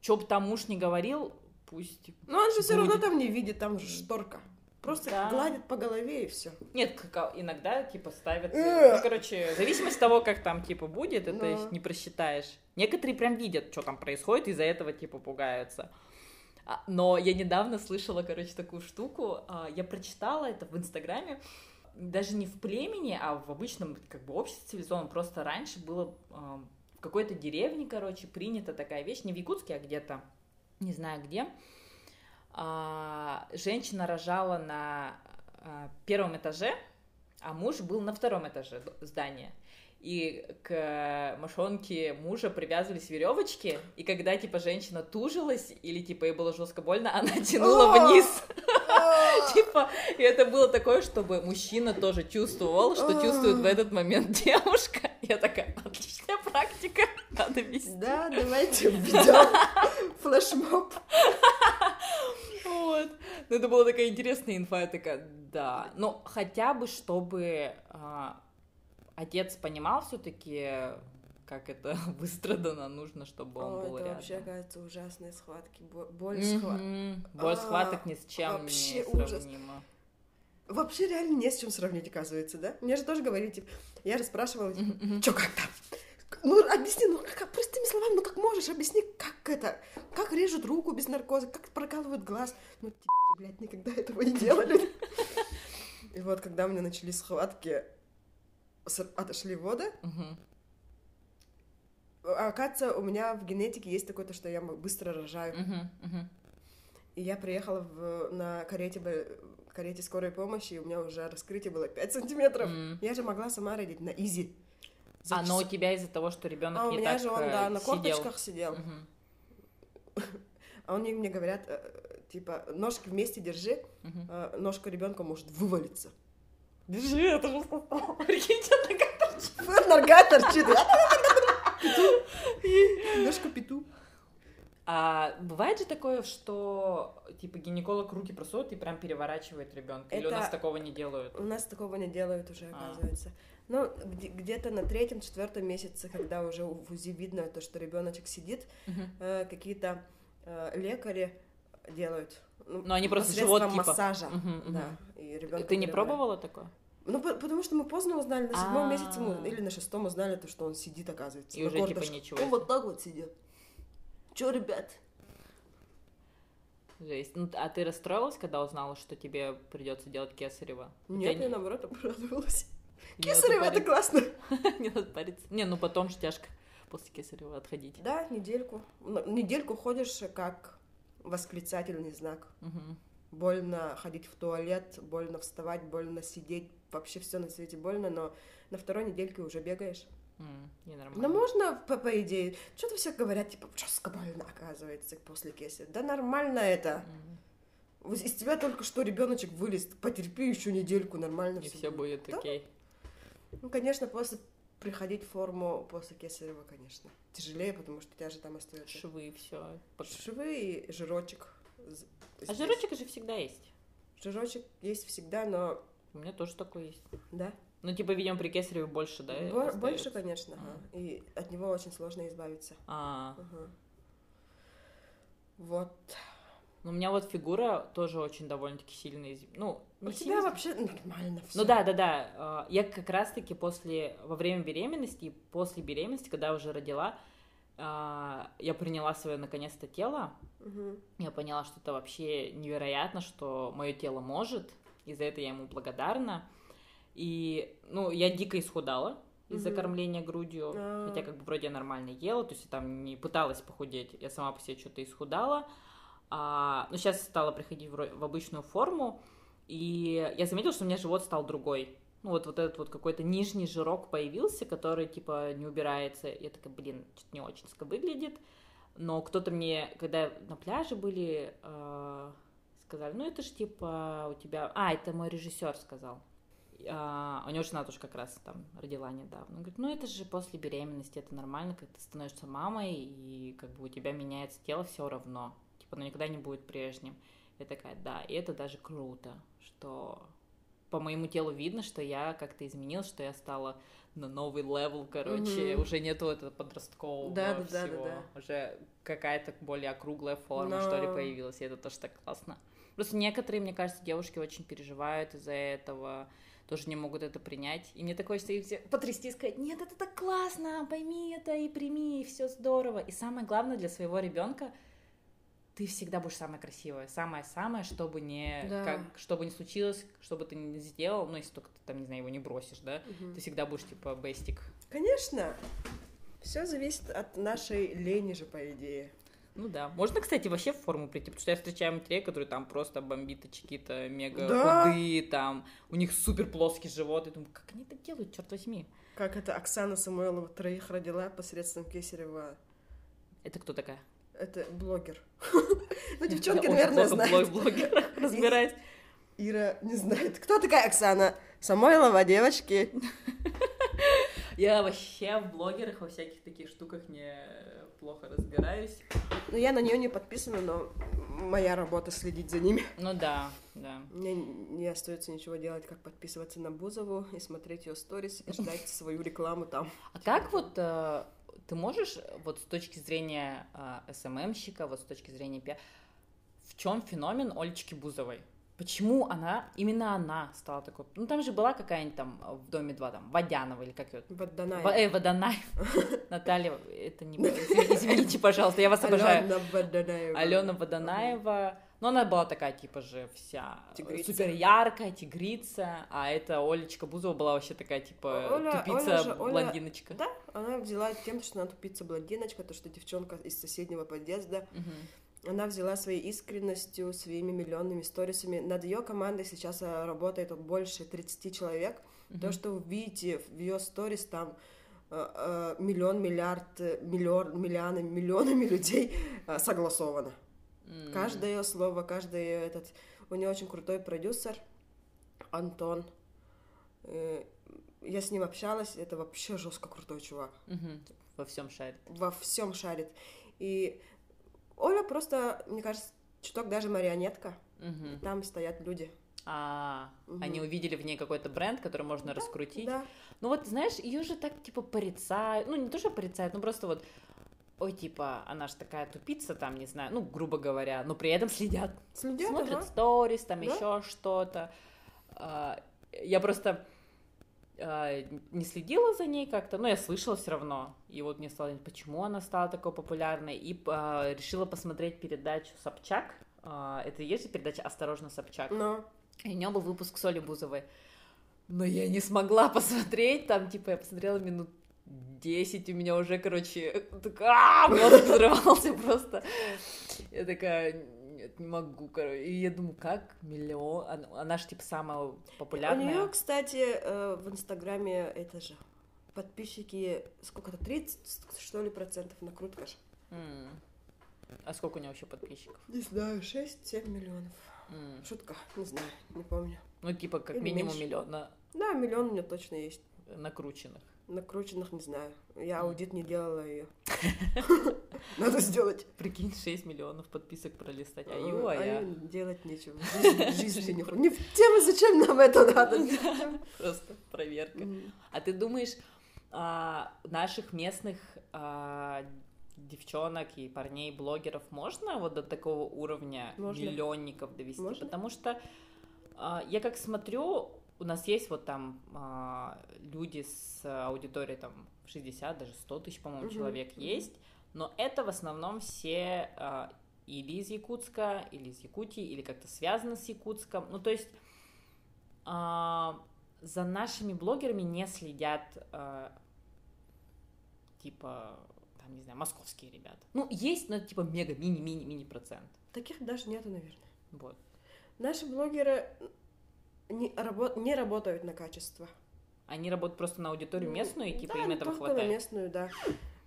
что бы там муж не говорил, пусть... Но он же все равно Будет. там не видит, там же шторка. Просто Да. гладит по голове и все. Нет, иногда, типа, ставят... Э. Ну, короче, в зависимости от того, как там, типа, будет, это Ну. не просчитаешь. Некоторые прям видят, что там происходит, из-за этого, типа, пугаются. А, Но я недавно слышала, короче, такую штуку. а, Я прочитала это в Инстаграме. Даже не в племени, а в обычном, как бы, обществе цивилизованном. Просто раньше было а, в какой-то деревне, короче, принята такая вещь. Не в Якутске, а где-то, не знаю где. А, Женщина рожала на а, первом этаже, а муж был на втором этаже здания. И к мошонке мужа привязывались веревочки, и когда, типа, женщина тужилась, или, типа, ей было жестко больно, она тянула вниз. Типа, и это было такое, чтобы мужчина тоже чувствовал, что чувствует в этот момент девушка. Я такая, отличная практика, надо вести. Да, давайте введем флешмоб. Вот. Ну, это была такая интересная инфа, я такая, да. Ну, хотя бы, чтобы а, отец понимал все-таки, как это выстрадано, нужно, чтобы он О, был это рядом. вообще, кажется, ужасные схватки. бо- Боль. Мгм. Боль А, схваток ни с чем вообще не ужас. сравнима. Вообще реально не с чем сравнить, оказывается, да? Мне же тоже говорили, типа, я же спрашивала, типа, чё, как там? Ну, объясни, ну, как, простыми словами, ну, как можешь, объясни, как это, как режут руку без наркоза, как прокалывают глаз. Ну, блядь, никогда этого не делали. И вот, когда у меня начались схватки, отошли воды, а, оказывается, у меня в генетике есть такое, то, что я быстро рожаю. Мгм. Мгм. И я приехала в- на карете, карете скорой помощи, и у меня уже раскрытие было 5 сантиметров. М. Я же могла сама родить на изи. За А, но у час- тебя из-за того, что ребенок А у не меня так же он, э, да, на сидел. корточках сидел. А они мне говорят, э, типа, ножки вместе держи, э, ножка ребенка может вывалиться. Держи, это же Прикиньте, она как- Нога торчит. Ножка пету. А бывает же такое, что типа гинеколог руки просует и прям переворачивает ребенка? Или у Это- нас такого не делают? У нас такого не делают уже, А. оказывается. Ну, где- где-то на третьем, четвертом месяце, когда уже в УЗИ видно то, что ребеночек сидит, Мгм. э, какие-то э, лекари делают. Ну, Но они просто живот, типа. массажа. Мгм, мгм. Да. И ребенка Ты не переворачивают. пробовала такое? Ну, по- потому что мы поздно узнали, на седьмом А. месяце мы, или на шестом узнали, то, что он сидит, оказывается. И уже, типа, ничего Он вот так вот сидит. Чё, ребят? Жесть. Ну, а ты расстроилась, когда узнала, что тебе придется делать кесарево? Нет, я наоборот обрадовалась. Кесарево, это классно. Не надо париться. Не, ну потом же тяжко после кесарева отходить. Да, недельку. Недельку ходишь как восклицательный знак. Мгм. Больно ходить в туалет, больно вставать, больно сидеть. Вообще все на свете больно, но на второй недельке уже бегаешь. Ну, Ненормально. можно, по, по идее. Что-то все говорят, типа, жестко больно, оказывается, после кесарева. Да нормально это. Вот Из тебя только что ребеночек вылез. Потерпи еще недельку, нормально И все будет Да. окей. Ну, конечно, после приходить в форму после кесарева, конечно, тяжелее, потому что у тебя же там остается Швы, все. швы и жирочек. А жирочек же всегда есть. Жирочек есть всегда, но У меня тоже такой есть. да, Ну, типа, видимо, при кесареве больше, да? Бо- больше, конечно, А. и от него очень сложно избавиться. А, Ага. Вот. Ну, у меня вот фигура тоже очень довольно-таки сильно из... Ну, У не тебя сильно- вообще нормально все. Ну да, да, да. А, Я как раз-таки после, во время беременности и после беременности, когда уже родила, а, я приняла свое наконец-то тело. Я поняла, что это вообще невероятно, что мое тело может, и за это я ему благодарна. И, ну, я дико исхудала из-за Мгм. кормления грудью, А. хотя как бы вроде я нормально ела, то есть я там не пыталась похудеть, я сама по себе что-то исхудала. А, но сейчас стала приходить в, в обычную форму, и я заметила, что у меня живот стал другой. Ну, вот, вот этот вот какой-то нижний жирок появился, который, типа, не убирается. Я такая, блин, что-то не очень выглядит. Но кто-то мне, когда на пляже были, э, сказали, ну это ж типа у тебя... А, это мой режиссер сказал. А, у него жена тоже как раз там родила недавно. Он говорит, ну это же после беременности, это нормально, как ты становишься мамой, и как бы у тебя меняется тело все равно. Типа, оно никогда не будет прежним. Я такая, да, и это даже круто, что по моему телу видно, что я как-то изменилась, что я стала на новый левел, короче, Мгм. уже нету этого подросткового Да, да, да, да, всего. да. Уже какая-то более округлая форма, что ли, Но- появилась, и это тоже так классно. Просто некоторые, мне кажется, девушки очень переживают из-за этого, тоже не могут это принять. И мне такое, что их все потрясти и сказать, нет, это так классно, пойми это и прими, и все здорово. И самое главное для своего ребенка, ты всегда будешь самая красивая, самое-самое, чтобы не, Да. как, что бы ни случилось, что бы ты ни сделал, ну, если только ты там, не знаю, его не бросишь, да, ты всегда будешь, типа, бестик. Конечно. Все зависит от нашей лени же, по идее. Ну да. Можно, кстати, вообще в форму прийти, потому что я встречаю матерей, которые там просто бомбиточки-то мега Да. худые, там, у них супер плоский живот, и думаю, как они это делают, черт возьми. Как это Оксана Самойлова троих родила посредством кесарева. Это кто такая? Это блогер. Ну, девчонки, наверное, знают. блогер разбираюсь. Ира не знает. Кто такая Оксана Самойлова, девочки? Я вообще в блогерах, во всяких таких штуках не плохо разбираюсь. Ну, я на нее не подписана, но моя работа следить за ними. Ну да, да. Мне не остается ничего делать, как подписываться на Бузову и смотреть ее сторис и ждать свою рекламу там. А как вот э, ты можешь вот с точки зрения э, СММщика, вот с точки зрения пиар, в чем феномен Олечки Бузовой? Почему она, именно она стала такой? Ну, там же была какая-нибудь там в Доме 2, там, Водянова или как ее? Водонаев. Э, Водонаев. Наталья, это не... Извините, пожалуйста, я вас обожаю. Алена Водонаева. Алена Водонаева. Ну, она была такая, типа же, вся Тигрица. супер яркая, тигрица, а эта Олечка Бузова была вообще такая, типа, Оля- тупица, Оля же- Оля- блондиночка. Да, она взяла тем, что она тупица блондиночка, то, что девчонка из соседнего подъезда. Мгм. Она взяла своей искренностью, своими миллионными сторисами. Над ее командой сейчас а, работает больше 30 человек. То, Мгм. что вы видите в ее сторис, там э, э, миллион, миллиард, миллион, миллионы, миллионами людей согласовано. М. Каждое слово, каждый этот... У нее очень крутой продюсер, Антон. Э, Я с ним общалась, это вообще жестко крутой чувак. Мгм. Во всем шаре. Во всем шарит. И Оля просто, мне кажется, чуток даже марионетка. Мгм. Там стоят люди. А, Мгм. они увидели в ней какой-то бренд, который можно раскрутить. Да. Ну вот, знаешь, ее же так, типа, порицают. Ну, не то, что порицают, ну просто вот ой, типа, она же такая тупица, там, не знаю, ну, грубо говоря, но при этом следят. Следят, Смотрят ага. сторис, там Да. еще что-то. А, Я просто а, не следила за ней как-то, но я слышала все равно. И вот мне стало, почему она стала такой популярной. И а, решила посмотреть передачу Собчак. Это есть же передача «Осторожно, Собчак». Но И у нее был выпуск с Олей Бузовой. Но я не смогла посмотреть, там, типа, я посмотрела минут 10, у меня уже, короче, такая, мозг взрывался просто. Я такая, нет, не могу, короче. И я думаю, как миллион, она, она же, типа, самая у популярная. нее, кстати, э, в Инстаграме это же подписчики сколько-то 30 что ли процентов накрутка же. А сколько у нее вообще подписчиков? Не знаю, 6-7 миллионов. Шутка, не знаю, не помню. Ну, типа, как Или минимум меньше. миллион Да, миллион у меня точно есть. накрученных. Накрученных не знаю. Я аудит не делала ее. Надо сделать. Прикинь, 6 миллионов подписок пролистать. А ю, а а я... им делать нечего. В жизни не Не в тему, зачем нам это надо? Просто проверка. А ты думаешь, а, наших местных а, девчонок и парней, блогеров можно вот до такого уровня Можно. миллионников довести? Можно. Потому что а, я как смотрю, у нас есть вот там а, люди с аудиторией там 60, даже 100 тысяч, по-моему, Мгм, человек есть, но это в основном все а, или из Якутска, или из Якутии, или как-то связано с Якутском. Ну, то есть а, за нашими блогерами не следят, а, типа, там, не знаю, московские ребята. Ну, есть, но это, типа мега, мини-мини-мини процент. Таких даже нету, наверное. Вот. Наши блогеры не, рабо- не работают на качество. Они работают просто на аудиторию местную, и типа да, им этого только на хватает. местную, да.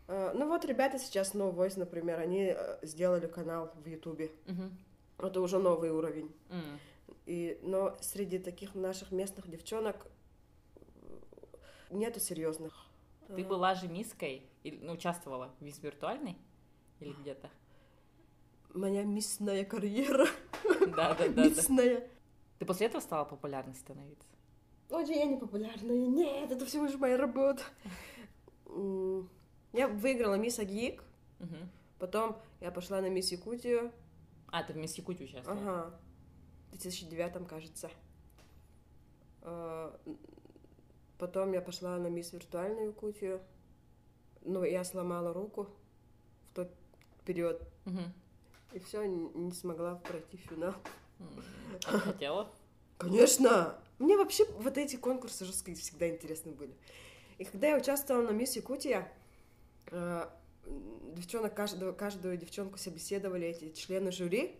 Э, Ну вот ребята сейчас No Voice, например, они э, сделали канал в Ютубе. Мгм. Это уже новый уровень. М. И, но среди таких наших местных девчонок э, нету серьезных. Ты была же миской, или, ну, участвовала в мисс виртуальной? Или где-то? Моя миссная карьера. Да, да, да, да. Ты после этого стала популярной становиться? Очень я не популярная. Нет, это всего лишь моя работа. Я выиграла мисс Агик, потом я пошла на мисс Якутию. А, ты в мисс Якутии участвовала? Ага. В 2009, кажется. Э, Потом я пошла на мисс Виртуальную Якутию. Ну, я сломала руку в тот период. Мгм. И все, не смогла пройти финал. А хотела? Конечно! Мне вообще вот эти конкурсы жесткие всегда интересны были. И когда я участвовала на Мисс Якутия, э, девчонок, каждую, каждую девчонку собеседовали эти члены жюри.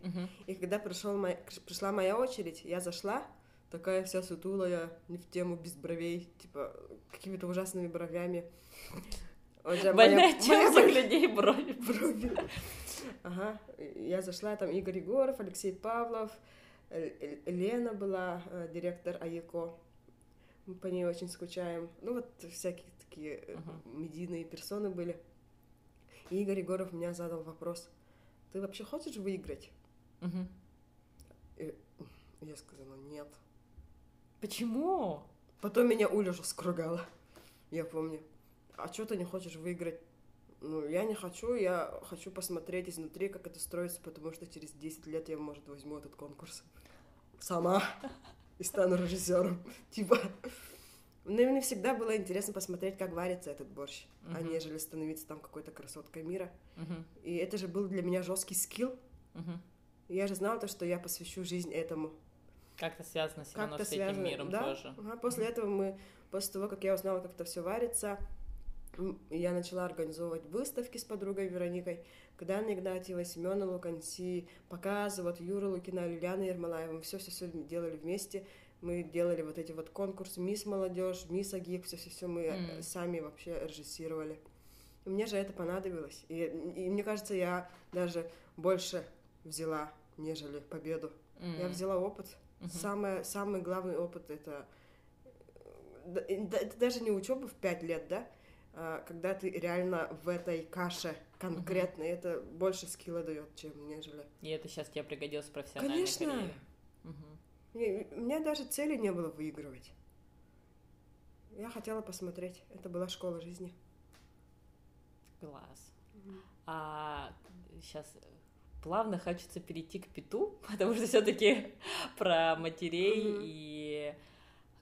И когда пришел моя, пришла моя очередь, я зашла, такая вся сутулая, не в тему, без бровей, типа, какими-то ужасными бровями. Больная тема людей брови. брови. Ага, я зашла, там Игорь Егоров, Алексей Павлов, Лена была, э, директор АЕКО. Мы по ней очень скучаем. Ну, вот всякие такие uh-huh. медийные персоны были. И Игорь Егоров меня задал вопрос. Ты вообще хочешь выиграть? Uh-huh. И я сказала, нет. Почему? Потом меня Уля уже скругала, я помню. А что ты не хочешь выиграть? Ну, я не хочу, я хочу посмотреть изнутри, как это строится, потому что через 10 лет я, может, возьму этот конкурс сама и стану режиссером. Типа, ну, мне всегда было интересно посмотреть, как варится этот борщ, uh-huh. а нежели становиться там какой-то красоткой мира. Uh-huh. И это же был для меня жесткий скилл. Uh-huh. Я же знала то, что я посвящу жизнь этому. Как-то связано все равно с связано, этим миром да? тоже. Ага, после этого мы, после того, как я узнала, как это все варится, я начала организовывать выставки с подругой Вероникой, когда Анна Игнатьева, Семена Луканси, показывают Юра Лукина, Лилиана Ермолаева, мы все-все-все делали вместе, мы делали вот эти вот конкурсы Мисс Молодежь, Мисс Агик, все-все-все мы mm. сами вообще режиссировали. И мне же это понадобилось. И, и мне кажется, я даже больше взяла, нежели победу. Mm. Я взяла опыт. Mm-hmm. Самое, самый главный опыт это, это даже не учеба в пять лет, да, когда ты реально в этой каше конкретно, mm-hmm. это больше скилла дает, чем нежели. И это сейчас тебе пригодилось в профессиональной Конечно. карьере. Мне, у меня даже цели не было выигрывать. Я хотела посмотреть. Это была школа жизни. Класс. Mm-hmm. А сейчас плавно хочется перейти к Пету, потому что все-таки про матерей mm-hmm. и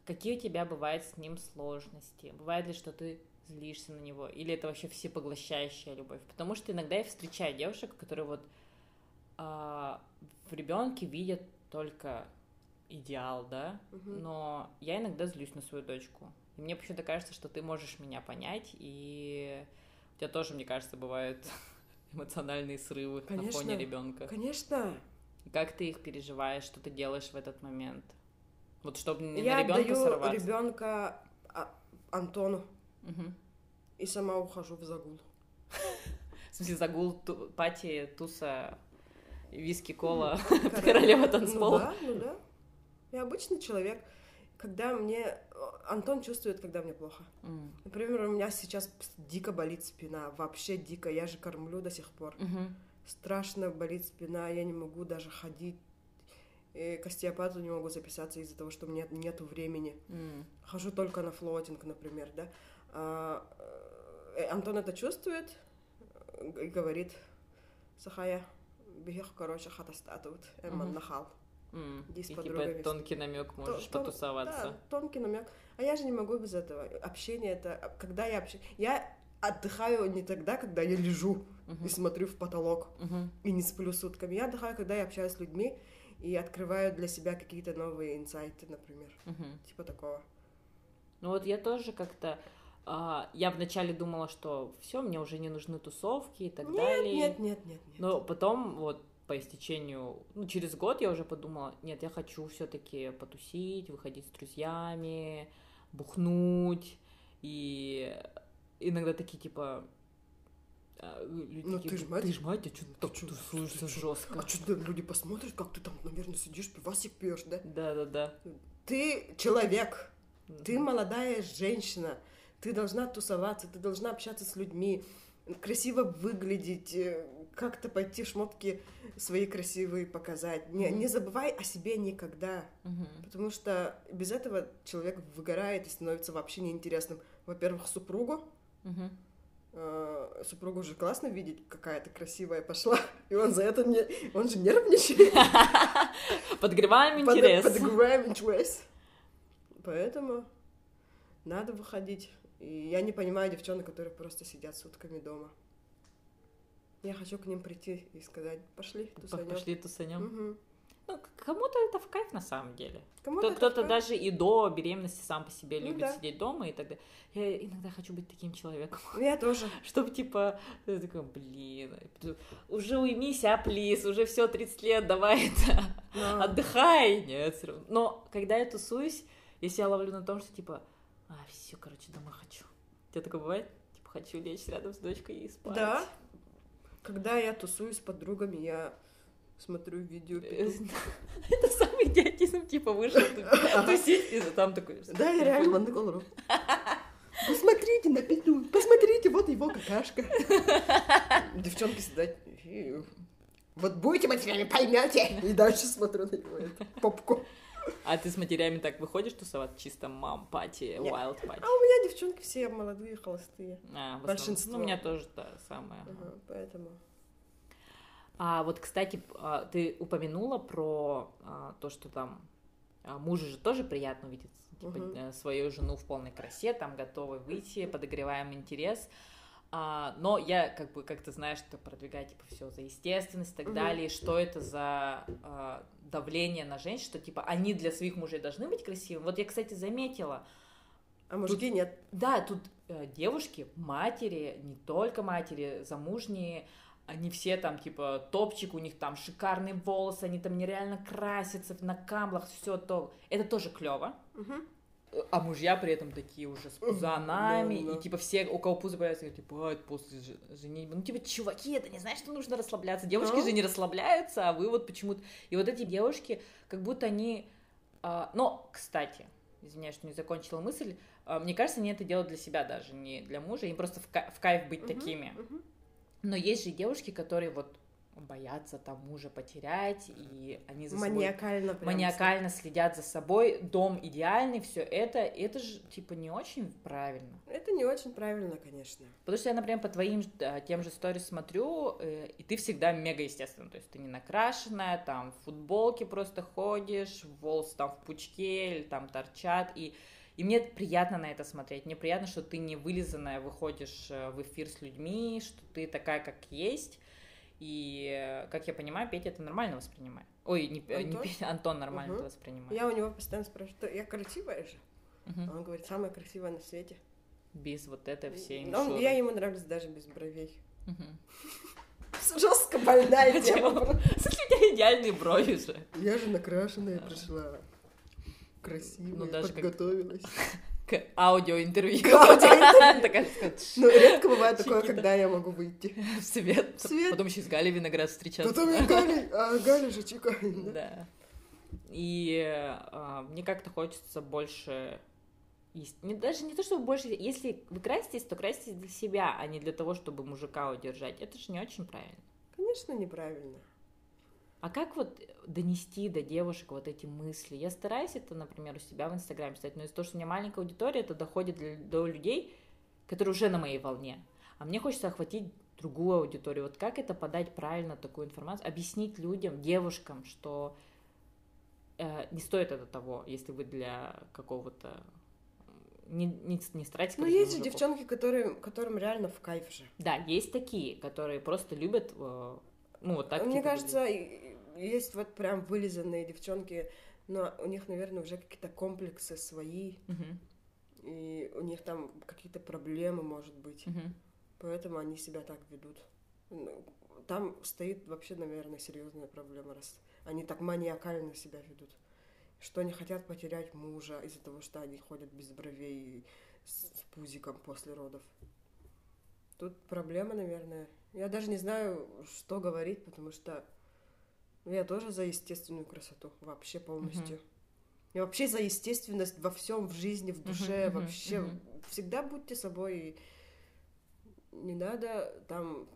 какие у тебя бывают с ним сложности? Бывает ли, что ты злишься на него? Или это вообще всепоглощающая любовь? Потому что иногда я встречаю девушек, которые вот а, в ребенке видят только идеал, да, угу. но я иногда злюсь на свою дочку. И мне почему-то кажется, что ты можешь меня понять, и у тебя тоже, мне кажется, бывают эмоциональные срывы конечно, на фоне ребенка. Конечно. Как ты их переживаешь, что ты делаешь в этот момент? Вот чтобы не я на ребенка сорваться. Я ребенка а, Антону угу. и сама ухожу в загул. В смысле, загул, ту, пати, туса, виски, кола, королева танцпола? Ну да, ну да. Я обычный человек. Когда мне... Антон чувствует, когда мне плохо. Mm. Например, у меня сейчас дико болит спина. Вообще дико. Я же кормлю до сих пор. Mm-hmm. Страшно болит спина. Я не могу даже ходить. И к остеопату не могу записаться из-за того, что у меня нету времени. Mm. Хожу только на флотинг, например, да. А, э, Антон это чувствует и говорит, Сахая, бегих, короче, хатастатут, эмман нахал. Mm. И типа тонкий намек можешь Тон, потусоваться. Да, тонкий намек. А я же не могу без этого. Общение это, когда я общаюсь, я отдыхаю не тогда, когда я лежу uh-huh. и смотрю в потолок uh-huh. и не сплю сутками. Я отдыхаю, когда я общаюсь с людьми и открываю для себя какие-то новые инсайты, например, uh-huh. типа такого. Ну вот я тоже как-то я вначале думала, что все, мне уже не нужны тусовки и так нет, далее. Нет, нет, нет, нет. Но потом вот по истечению, ну, через год я уже подумала, нет, я хочу все-таки потусить, выходить с друзьями, бухнуть, и иногда такие, типа, а, люди ну, такие, ты ж мать, ты ж мать, а что ты так тусуешься жестко? А что люди посмотрят, как ты там, наверное, сидишь, пивасик пьешь, да? Да-да-да. Ты человек, ты молодая женщина, ты должна тусоваться, ты должна общаться с людьми, красиво выглядеть, э, как-то пойти шмотки свои красивые показать. Не, не забывай о себе никогда, mm-hmm. потому что без этого человек выгорает и становится вообще неинтересным. Во-первых, супругу. Mm-hmm. Супругу же классно видеть, какая то красивая пошла, и он за это не, он же нервничает. Подогреваем интерес. Подогреваем интерес. Поэтому надо выходить. И я не понимаю девчонок, которые просто сидят сутками дома. Я хочу к ним прийти и сказать, пошли, тусанем. Пошли, тусанем. Угу. Ну, кому-то это в кайф на самом деле. Кому-то Кто-то даже и до беременности сам по себе ну, любит да. сидеть дома и так далее. Я иногда хочу быть таким человеком. Я тоже. Чтобы типа, ты такой, блин, уже уймись, а, плиз, уже все 30 лет, давай это, Но. отдыхай. Нет, все равно. Но когда я тусуюсь, я себя ловлю на том, что типа, а, все, короче, домой хочу. У тебя такое бывает? Типа, хочу лечь рядом с дочкой и спать. Да. Когда я тусуюсь с подругами, я смотрю видео. Это самый идиотизм, типа, вышел тусить, и там такой... Да, я реально на голову. Посмотрите на петлю, посмотрите, вот его какашка. Девчонки сидят, вот будете матерями, поймете. И дальше смотрю на него, попку. А ты с матерями так выходишь тусовать чисто мам пати, wild пати? А у меня девчонки все молодые, холостые. А, Большинство. Ну, у меня тоже то самое. Ага, поэтому. А вот, кстати, а, ты упомянула про а, то, что там а, мужу же тоже приятно увидеть типа, Мгм. свою жену в полной красе, там готовы выйти, подогреваем интерес. А, но я, как бы, как ты знаешь, что продвигаю, типа, все за естественность и так далее. Что это за а, давление на женщин, что, типа, они для своих мужей должны быть красивыми? Вот я, кстати, заметила, А мужики нет. да, тут э, девушки, матери, не только матери, замужние, они все там, типа, топчик, у них там шикарные волосы, они там нереально красятся на камлах, все то. Это тоже клево. Мгм. А мужья при этом такие уже с пузанами, Да, да. и типа все, у кого пузо появляется, говорят, типа, «А, это после же- женитьбы. Ну, типа, чуваки, это не значит, что нужно расслабляться. Девушки Ну. же не расслабляются, а вы вот почему-то... И вот эти девушки, как будто они... а, Но, кстати, извиняюсь, что не закончила мысль, а, мне кажется, они это делают для себя даже, не для мужа, им просто в ка- в кайф быть Мгм, такими. мгм. Но есть же девушки, которые вот боятся там мужа потерять, и они за собой Маниакально прям. маниакально следят за собой, дом идеальный, все это, это же типа не очень правильно. Это не очень правильно, конечно. Потому что я, например, по твоим э, тем же сторис смотрю, э, и ты всегда мега естественно, то есть ты не накрашенная, там в футболке просто ходишь, волосы там в пучке или там торчат, и и мне приятно на это смотреть. Мне приятно, что ты не вылизанная выходишь э, в эфир с людьми, что ты такая, как есть. И, как я понимаю, Петя это нормально воспринимает. Ой, не, э, не Антон? Петя, Антон нормально Мгм. это воспринимает. Я у него постоянно спрашиваю, «Что, я красивая же? А он говорит, самая красивая на свете. Без вот этой всей он- мишуры. я ему нравлюсь даже без бровей. Мгм. Жестко больная тема. Слушай, у тебя идеальные брови же. Я же накрашенная пришла. Красивая, Ну, даже как- подготовилась. К аудиоинтервью. К аудиоинтервью. Ну, редко бывает такое, когда я могу выйти. в свет. Потом еще с Галей Виноград встречаться. Потом я Галя, а Галя же Чика. Да. И а, мне как-то хочется больше... Не, даже не то, чтобы больше... Если вы краситесь, то краситесь для себя, а не для того, чтобы мужика удержать. Это же не очень правильно. Конечно, неправильно. А как вот донести до девушек вот эти мысли? Я стараюсь это, например, у себя в Инстаграме писать, но из-за того, что у меня маленькая аудитория, это доходит для- до людей, которые уже на моей волне. А мне хочется охватить другую аудиторию. Вот как это подать правильно такую информацию? Объяснить людям, девушкам, что э, не стоит это того, если вы для какого-то... Не, не, не старайтесь... Ну, есть же девчонки, которые, которым реально в кайф же. Да, есть такие, которые просто любят... э, ну, вот так. Мне типа, кажется, и есть вот прям вылизанные девчонки, но у них, наверное, уже какие-то комплексы свои, Мгм, и у них там какие-то проблемы, может быть. мгм. Поэтому они себя так ведут. Ну, Там стоит вообще, наверное, серьезная проблема, раз они так маниакально себя ведут. Что они хотят потерять мужа из-за того, что они ходят без бровей с пузиком после родов. Тут проблема, наверное. Я даже не знаю, что говорить, потому что я тоже за естественную красоту, вообще полностью. Я вообще за естественность во всем, в жизни, в душе, мгм, вообще. мгм. Всегда будьте собой. и Не надо там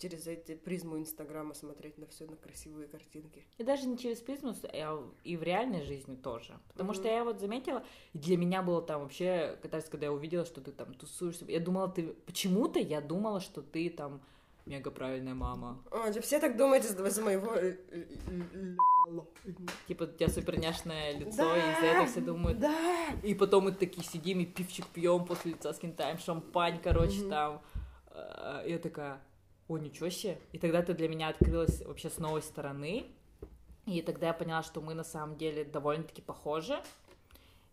через эти призму Инстаграма смотреть на все, на красивые картинки. И даже не через призму, а и в реальной жизни тоже. Потому что Мгм. я вот заметила, и для меня было там вообще, когда, когда я увидела, что ты там тусуешься, я думала, ты... Почему-то я думала, что ты там мега правильная мама. А, же все так думаете из-за моего. Типа, у тебя супер няшное лицо, Да, и из-за этого все думают. Да! И потом мы такие сидим и пивчик пьем после лица скинтаем, шампань, короче, там. Э, Я такая, о, ничего себе. И тогда ты для меня открылась вообще с новой стороны. И тогда я поняла, что мы на самом деле довольно-таки похожи.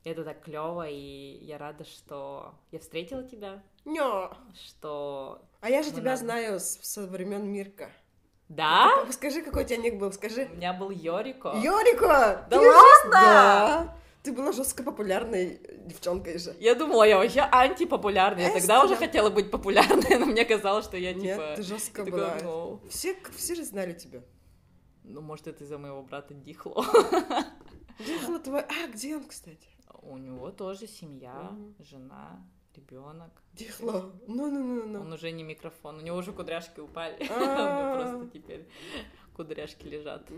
Это так клево, и я рада, что я встретила тебя, Нё. что... А я же тебя надо. знаю со времен Мирка. Да? Скажи, какой у тебя ник был, скажи. У меня был Йорико. Йорико! Да ты же- ладно? Да! Ты была жестко популярной девчонкой же. Я думала, я вообще антипопулярная. Я тогда уже хотела быть популярной, но мне казалось, что я типа... Нет, ты жестко была. Все, все же знали тебя. Ну, может, это из-за моего брата Дихло. Дихло твой... А, где он, кстати? У него тоже семья, жена, ребенок. Дихло. Ну, ну, ну, ну. Он уже не микрофон, у него уже кудряшки упали. А. Просто теперь кудряшки лежат.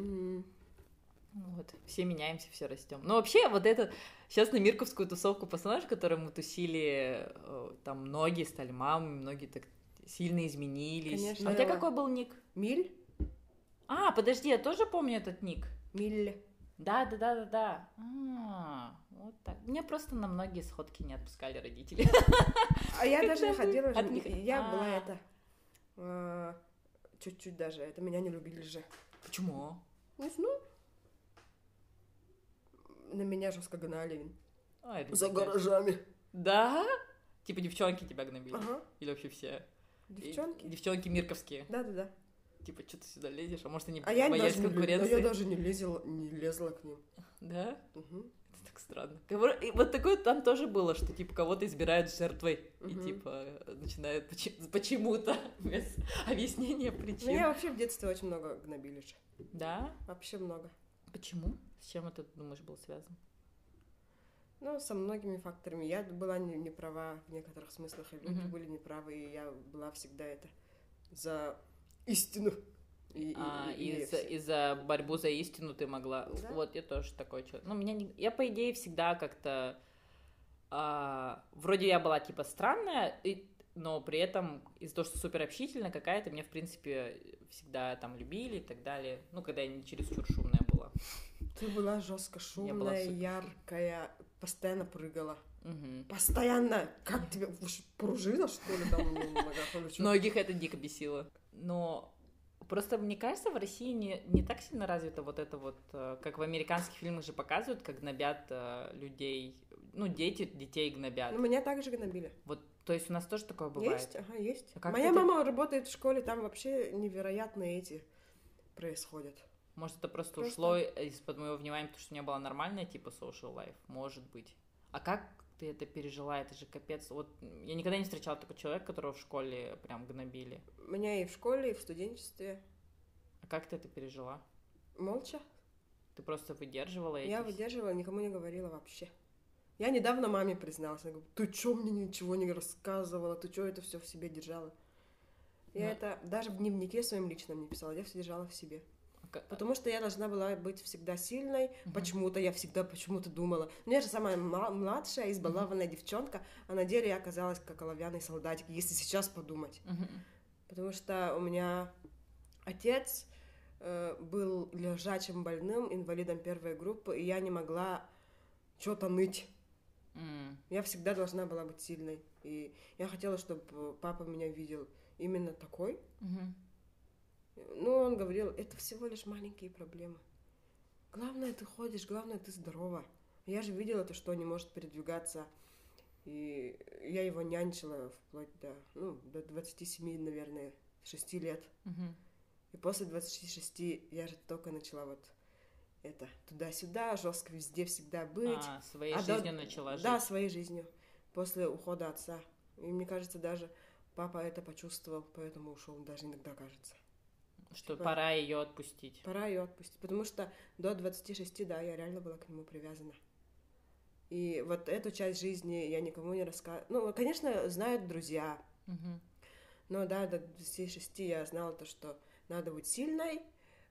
Вот, все меняемся, все растем. Но вообще, вот это сейчас на Мирковскую тусовку персонаж, которую мы тусили, э, там многие стали мамами, многие так сильно изменились. Конечно. А у тебя какой был ник? Миль? А, подожди, я тоже помню этот ник. Миль. Да, да, да, да, да. А, вот так. Меня просто на многие сходки не отпускали родители. А я даже не ходила. Я была а. это а, чуть-чуть даже. Это меня не любили же. Почему? Не знаю на меня жестко гнали. А, За гаражами. Да? Типа девчонки тебя гнобили? Ага. Или вообще все? Девчонки? И, девчонки мирковские? Да-да-да. Типа, что ты сюда лезешь? А может, они а я боялись конкуренции? я даже не лезла, не лезла к ним. Да? Угу. Это так странно. И вот такое там тоже было, что, типа, кого-то избирают жертвой. Угу. И, типа, начинают почему-то без объяснения причин. Меня вообще в детстве очень много гнобили. Да? Вообще много. Почему? С чем это, думаешь, был связан? Ну, со многими факторами. Я была не, не права в некоторых смыслах, и люди mm-hmm. были неправы, и я была всегда это за истину. И, а, и, и, и, за, и за борьбу за истину ты могла. Да? Вот я тоже такой человек. Ну, меня не... я, по идее, всегда как-то. А, вроде я была типа странная, и, но при этом из-за того, что супер общительная какая-то, меня, в принципе, всегда там любили и так далее. Ну, когда я не чересчур шумная. Ты была жестко шумная, была яркая, постоянно прыгала. Угу. Постоянно. Как тебе пружина, что ли, там ногах? Многих это дико бесило. Но просто мне кажется, в России не, не так сильно развито вот это вот, э, как в американских фильмах же показывают, как гнобят э, людей, ну, дети детей гнобят. Ну, меня также гнобили. Вот, то есть у нас тоже такое бывает? Есть, ага, есть. А Моя мама работает в школе, там вообще невероятные эти происходят. Может, это просто, просто... ушло из-под моего внимания, потому что у меня была нормальная типа social life, может быть. А как ты это пережила? Это же капец. Вот я никогда не встречала такого человека, которого в школе прям гнобили. Меня и в школе, и в студенчестве. А как ты это пережила? Молча. Ты просто выдерживала эти... Я выдерживала, никому не говорила вообще. Я недавно маме призналась. Она говорит, ты чё мне ничего не рассказывала? Ты чё это все в себе держала? Я Но... это даже в дневнике своем личном не писала, я все держала в себе. Потому что я должна была быть всегда сильной. Uh-huh. Почему-то я всегда почему-то думала. У меня же самая младшая, избалованная uh-huh. девчонка, а на деле я оказалась как оловянный солдатик, если сейчас подумать. Uh-huh. Потому что у меня отец э, был лежачим больным, инвалидом первой группы, и я не могла что-то ныть. Mm. Я всегда должна была быть сильной. И я хотела, чтобы папа меня видел именно такой. Mm-hmm. Ну, он говорил, это всего лишь маленькие проблемы. Главное, ты ходишь, главное, ты здорова. Я же видела то, что он не может передвигаться. И я его нянчила вплоть до, ну, до 27, наверное, 6 лет. Угу. И после 26 я же только начала вот это туда-сюда, жестко везде всегда быть. А, своей а жизнью до... начала жить. Да, своей жизнью. После ухода отца. И мне кажется, даже папа это почувствовал, поэтому ушел, даже иногда кажется. Что типа, пора ее отпустить. Пора ее отпустить, потому что до 26, да, я реально была к нему привязана. И вот эту часть жизни я никому не рассказывала. Ну, конечно, знают друзья. Угу. Но да, до 26 я знала то, что надо быть сильной,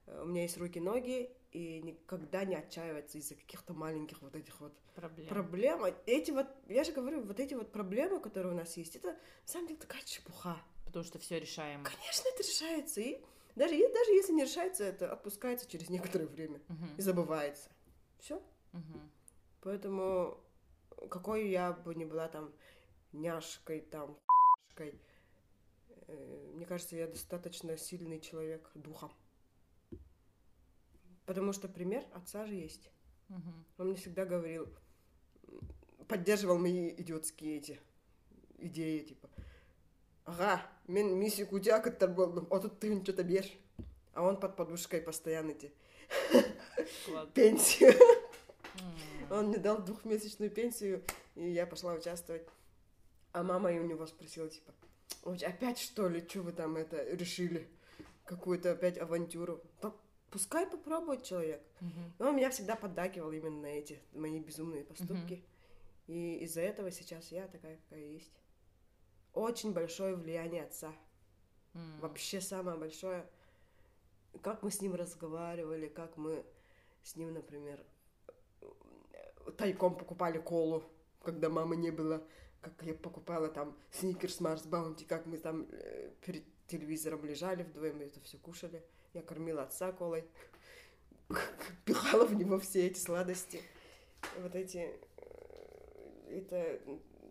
э, у меня есть руки-ноги, и никогда не отчаиваться из-за каких-то маленьких вот этих вот проблем. проблем. Эти вот, я же говорю, вот эти вот проблемы, которые у нас есть, это на самом деле такая чепуха. Потому что все решаемо. Конечно, это решается. И даже, даже если не решается, это отпускается через некоторое время uh-huh. и забывается. Все. Uh-huh. Поэтому какой я бы ни была там няшкой, там, шкой, э, мне кажется, я достаточно сильный человек духом. Потому что пример отца же есть. Uh-huh. Он мне всегда говорил, поддерживал мои идиотские эти идеи, типа, ага, мен мисик утякаттар болдум отут тыгын что-то бер а он под подушкой постоянно эти пенсию Он мне дал двухмесячную пенсию, и я пошла участвовать. А мама у него спросила, типа, «Ой, опять что ли, что вы там это решили? Какую-то опять авантюру? Пускай попробует человек. Мгм. Но он меня всегда поддакивал именно на эти мои безумные поступки. И из-за этого сейчас я такая, какая есть. Очень большое влияние отца. М. Вообще самое большое. Как мы с ним разговаривали, как мы с ним, например, тайком покупали колу, когда мамы не было, как я покупала там сникерс, Марс Баунти, как мы там э, перед телевизором лежали вдвоем и это все кушали. Я кормила отца колой, пихала в него все эти сладости. Вот эти... э, Это,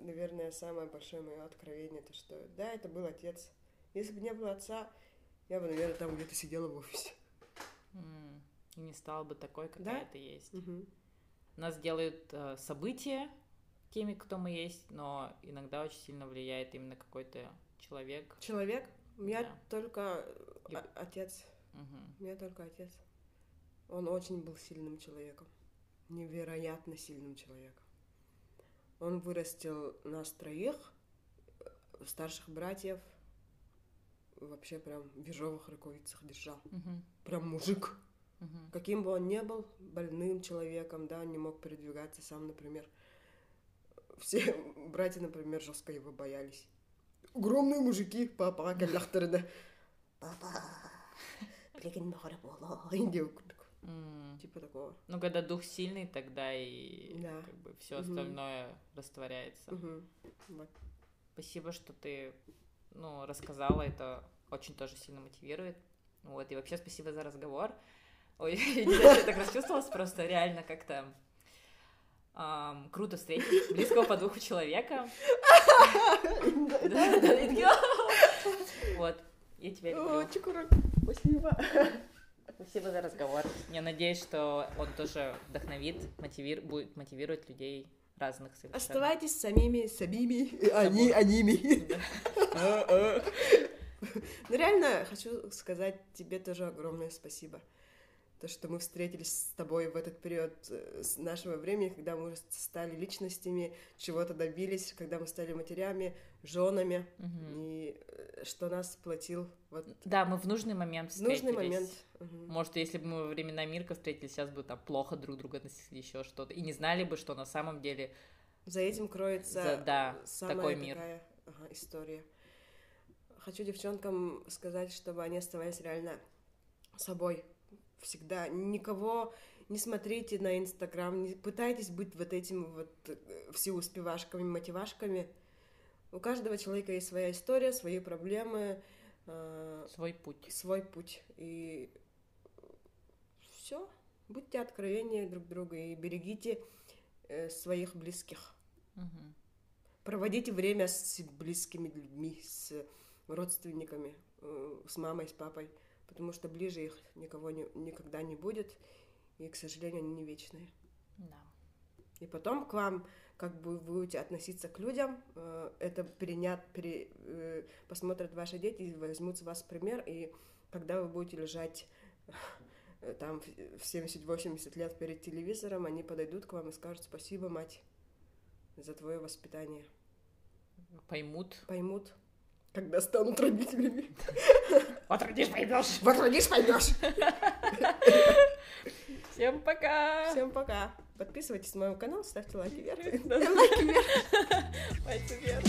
наверное, самое большое мое откровение, то что, да, это был отец. Если бы не было отца, я бы, наверное, там где-то сидела в офисе. М. И не стала бы такой, какая Да? ты есть. Мгм. Нас делают э, события теми, кто мы есть, но иногда очень сильно влияет именно какой-то человек. Человек, у меня Да. только И- о- отец. Мгм. У меня только отец. Он очень был сильным человеком. Невероятно сильным человеком. Он вырастил нас троих, э, старших братьев, вообще прям в ежовых рукавицах держал. Мгм. Прям мужик. Мгм. Каким бы он ни был, больным человеком, да, не мог передвигаться сам, например. Все братья, например, жестко его боялись. Огромные мужики, папа, калляхтарда. Папа, білеген махара боло. Инди М. Типа такого. Ну, когда дух сильный, тогда и Да. как бы все Мгм. остальное растворяется. Мгм. Вот. Спасибо, что ты ну, рассказала, это очень тоже сильно мотивирует. Вот, и вообще спасибо за разговор. Ой, я так расчувствовалась, просто реально как-то ам, круто встретить близкого по духу человека. Вот, я тебя люблю. Спасибо. Спасибо за разговор. Я надеюсь, что он тоже вдохновит, мотивир, будет мотивировать людей разных совершенно. Оставайтесь самими, самими, они, аними. Ну реально, хочу сказать тебе тоже огромное спасибо. То, что мы встретились с тобой в этот период э, с нашего времени, когда мы стали личностями, чего-то добились, когда мы стали матерями, женами, Мгм. и э, что нас сплотил вот Да, мы в нужный момент встретились. нужный момент. Мгм. Может, если бы мы во времена Мирка встретились, сейчас бы там плохо друг друга относились, еще что-то. И не знали бы, что на самом деле За этим кроется За- да, самая такой мир. такая ага, история. Хочу девчонкам сказать, чтобы они оставались реально собой всегда. Никого не смотрите на Инстаграм, не пытайтесь быть вот этими вот э, всеуспевашками, мотивашками. У каждого человека есть своя история, свои проблемы, э, свой путь. свой путь. И все. Будьте откровеннее друг друга и берегите э, своих близких. Мгм. Проводите время с близкими людьми, с родственниками, э, с мамой, с папой, потому что ближе их никого не, никогда не будет, и, к сожалению, они не вечные. Да. И потом к вам, как бы вы будете относиться к людям, э, это перенят, пере- э, посмотрят ваши дети и возьмут с вас пример, и когда вы будете лежать э, там в 70-80 лет перед телевизором, они подойдут к вам и скажут спасибо, мать, за твое воспитание. Поймут. Поймут, когда станут родителями. Вот родишь, поймешь. Вот родишь, поймешь. Всем пока. Всем пока. Подписывайтесь на мой канал, ставьте лайки вверх. Лайки вверх. Пальцы вверх.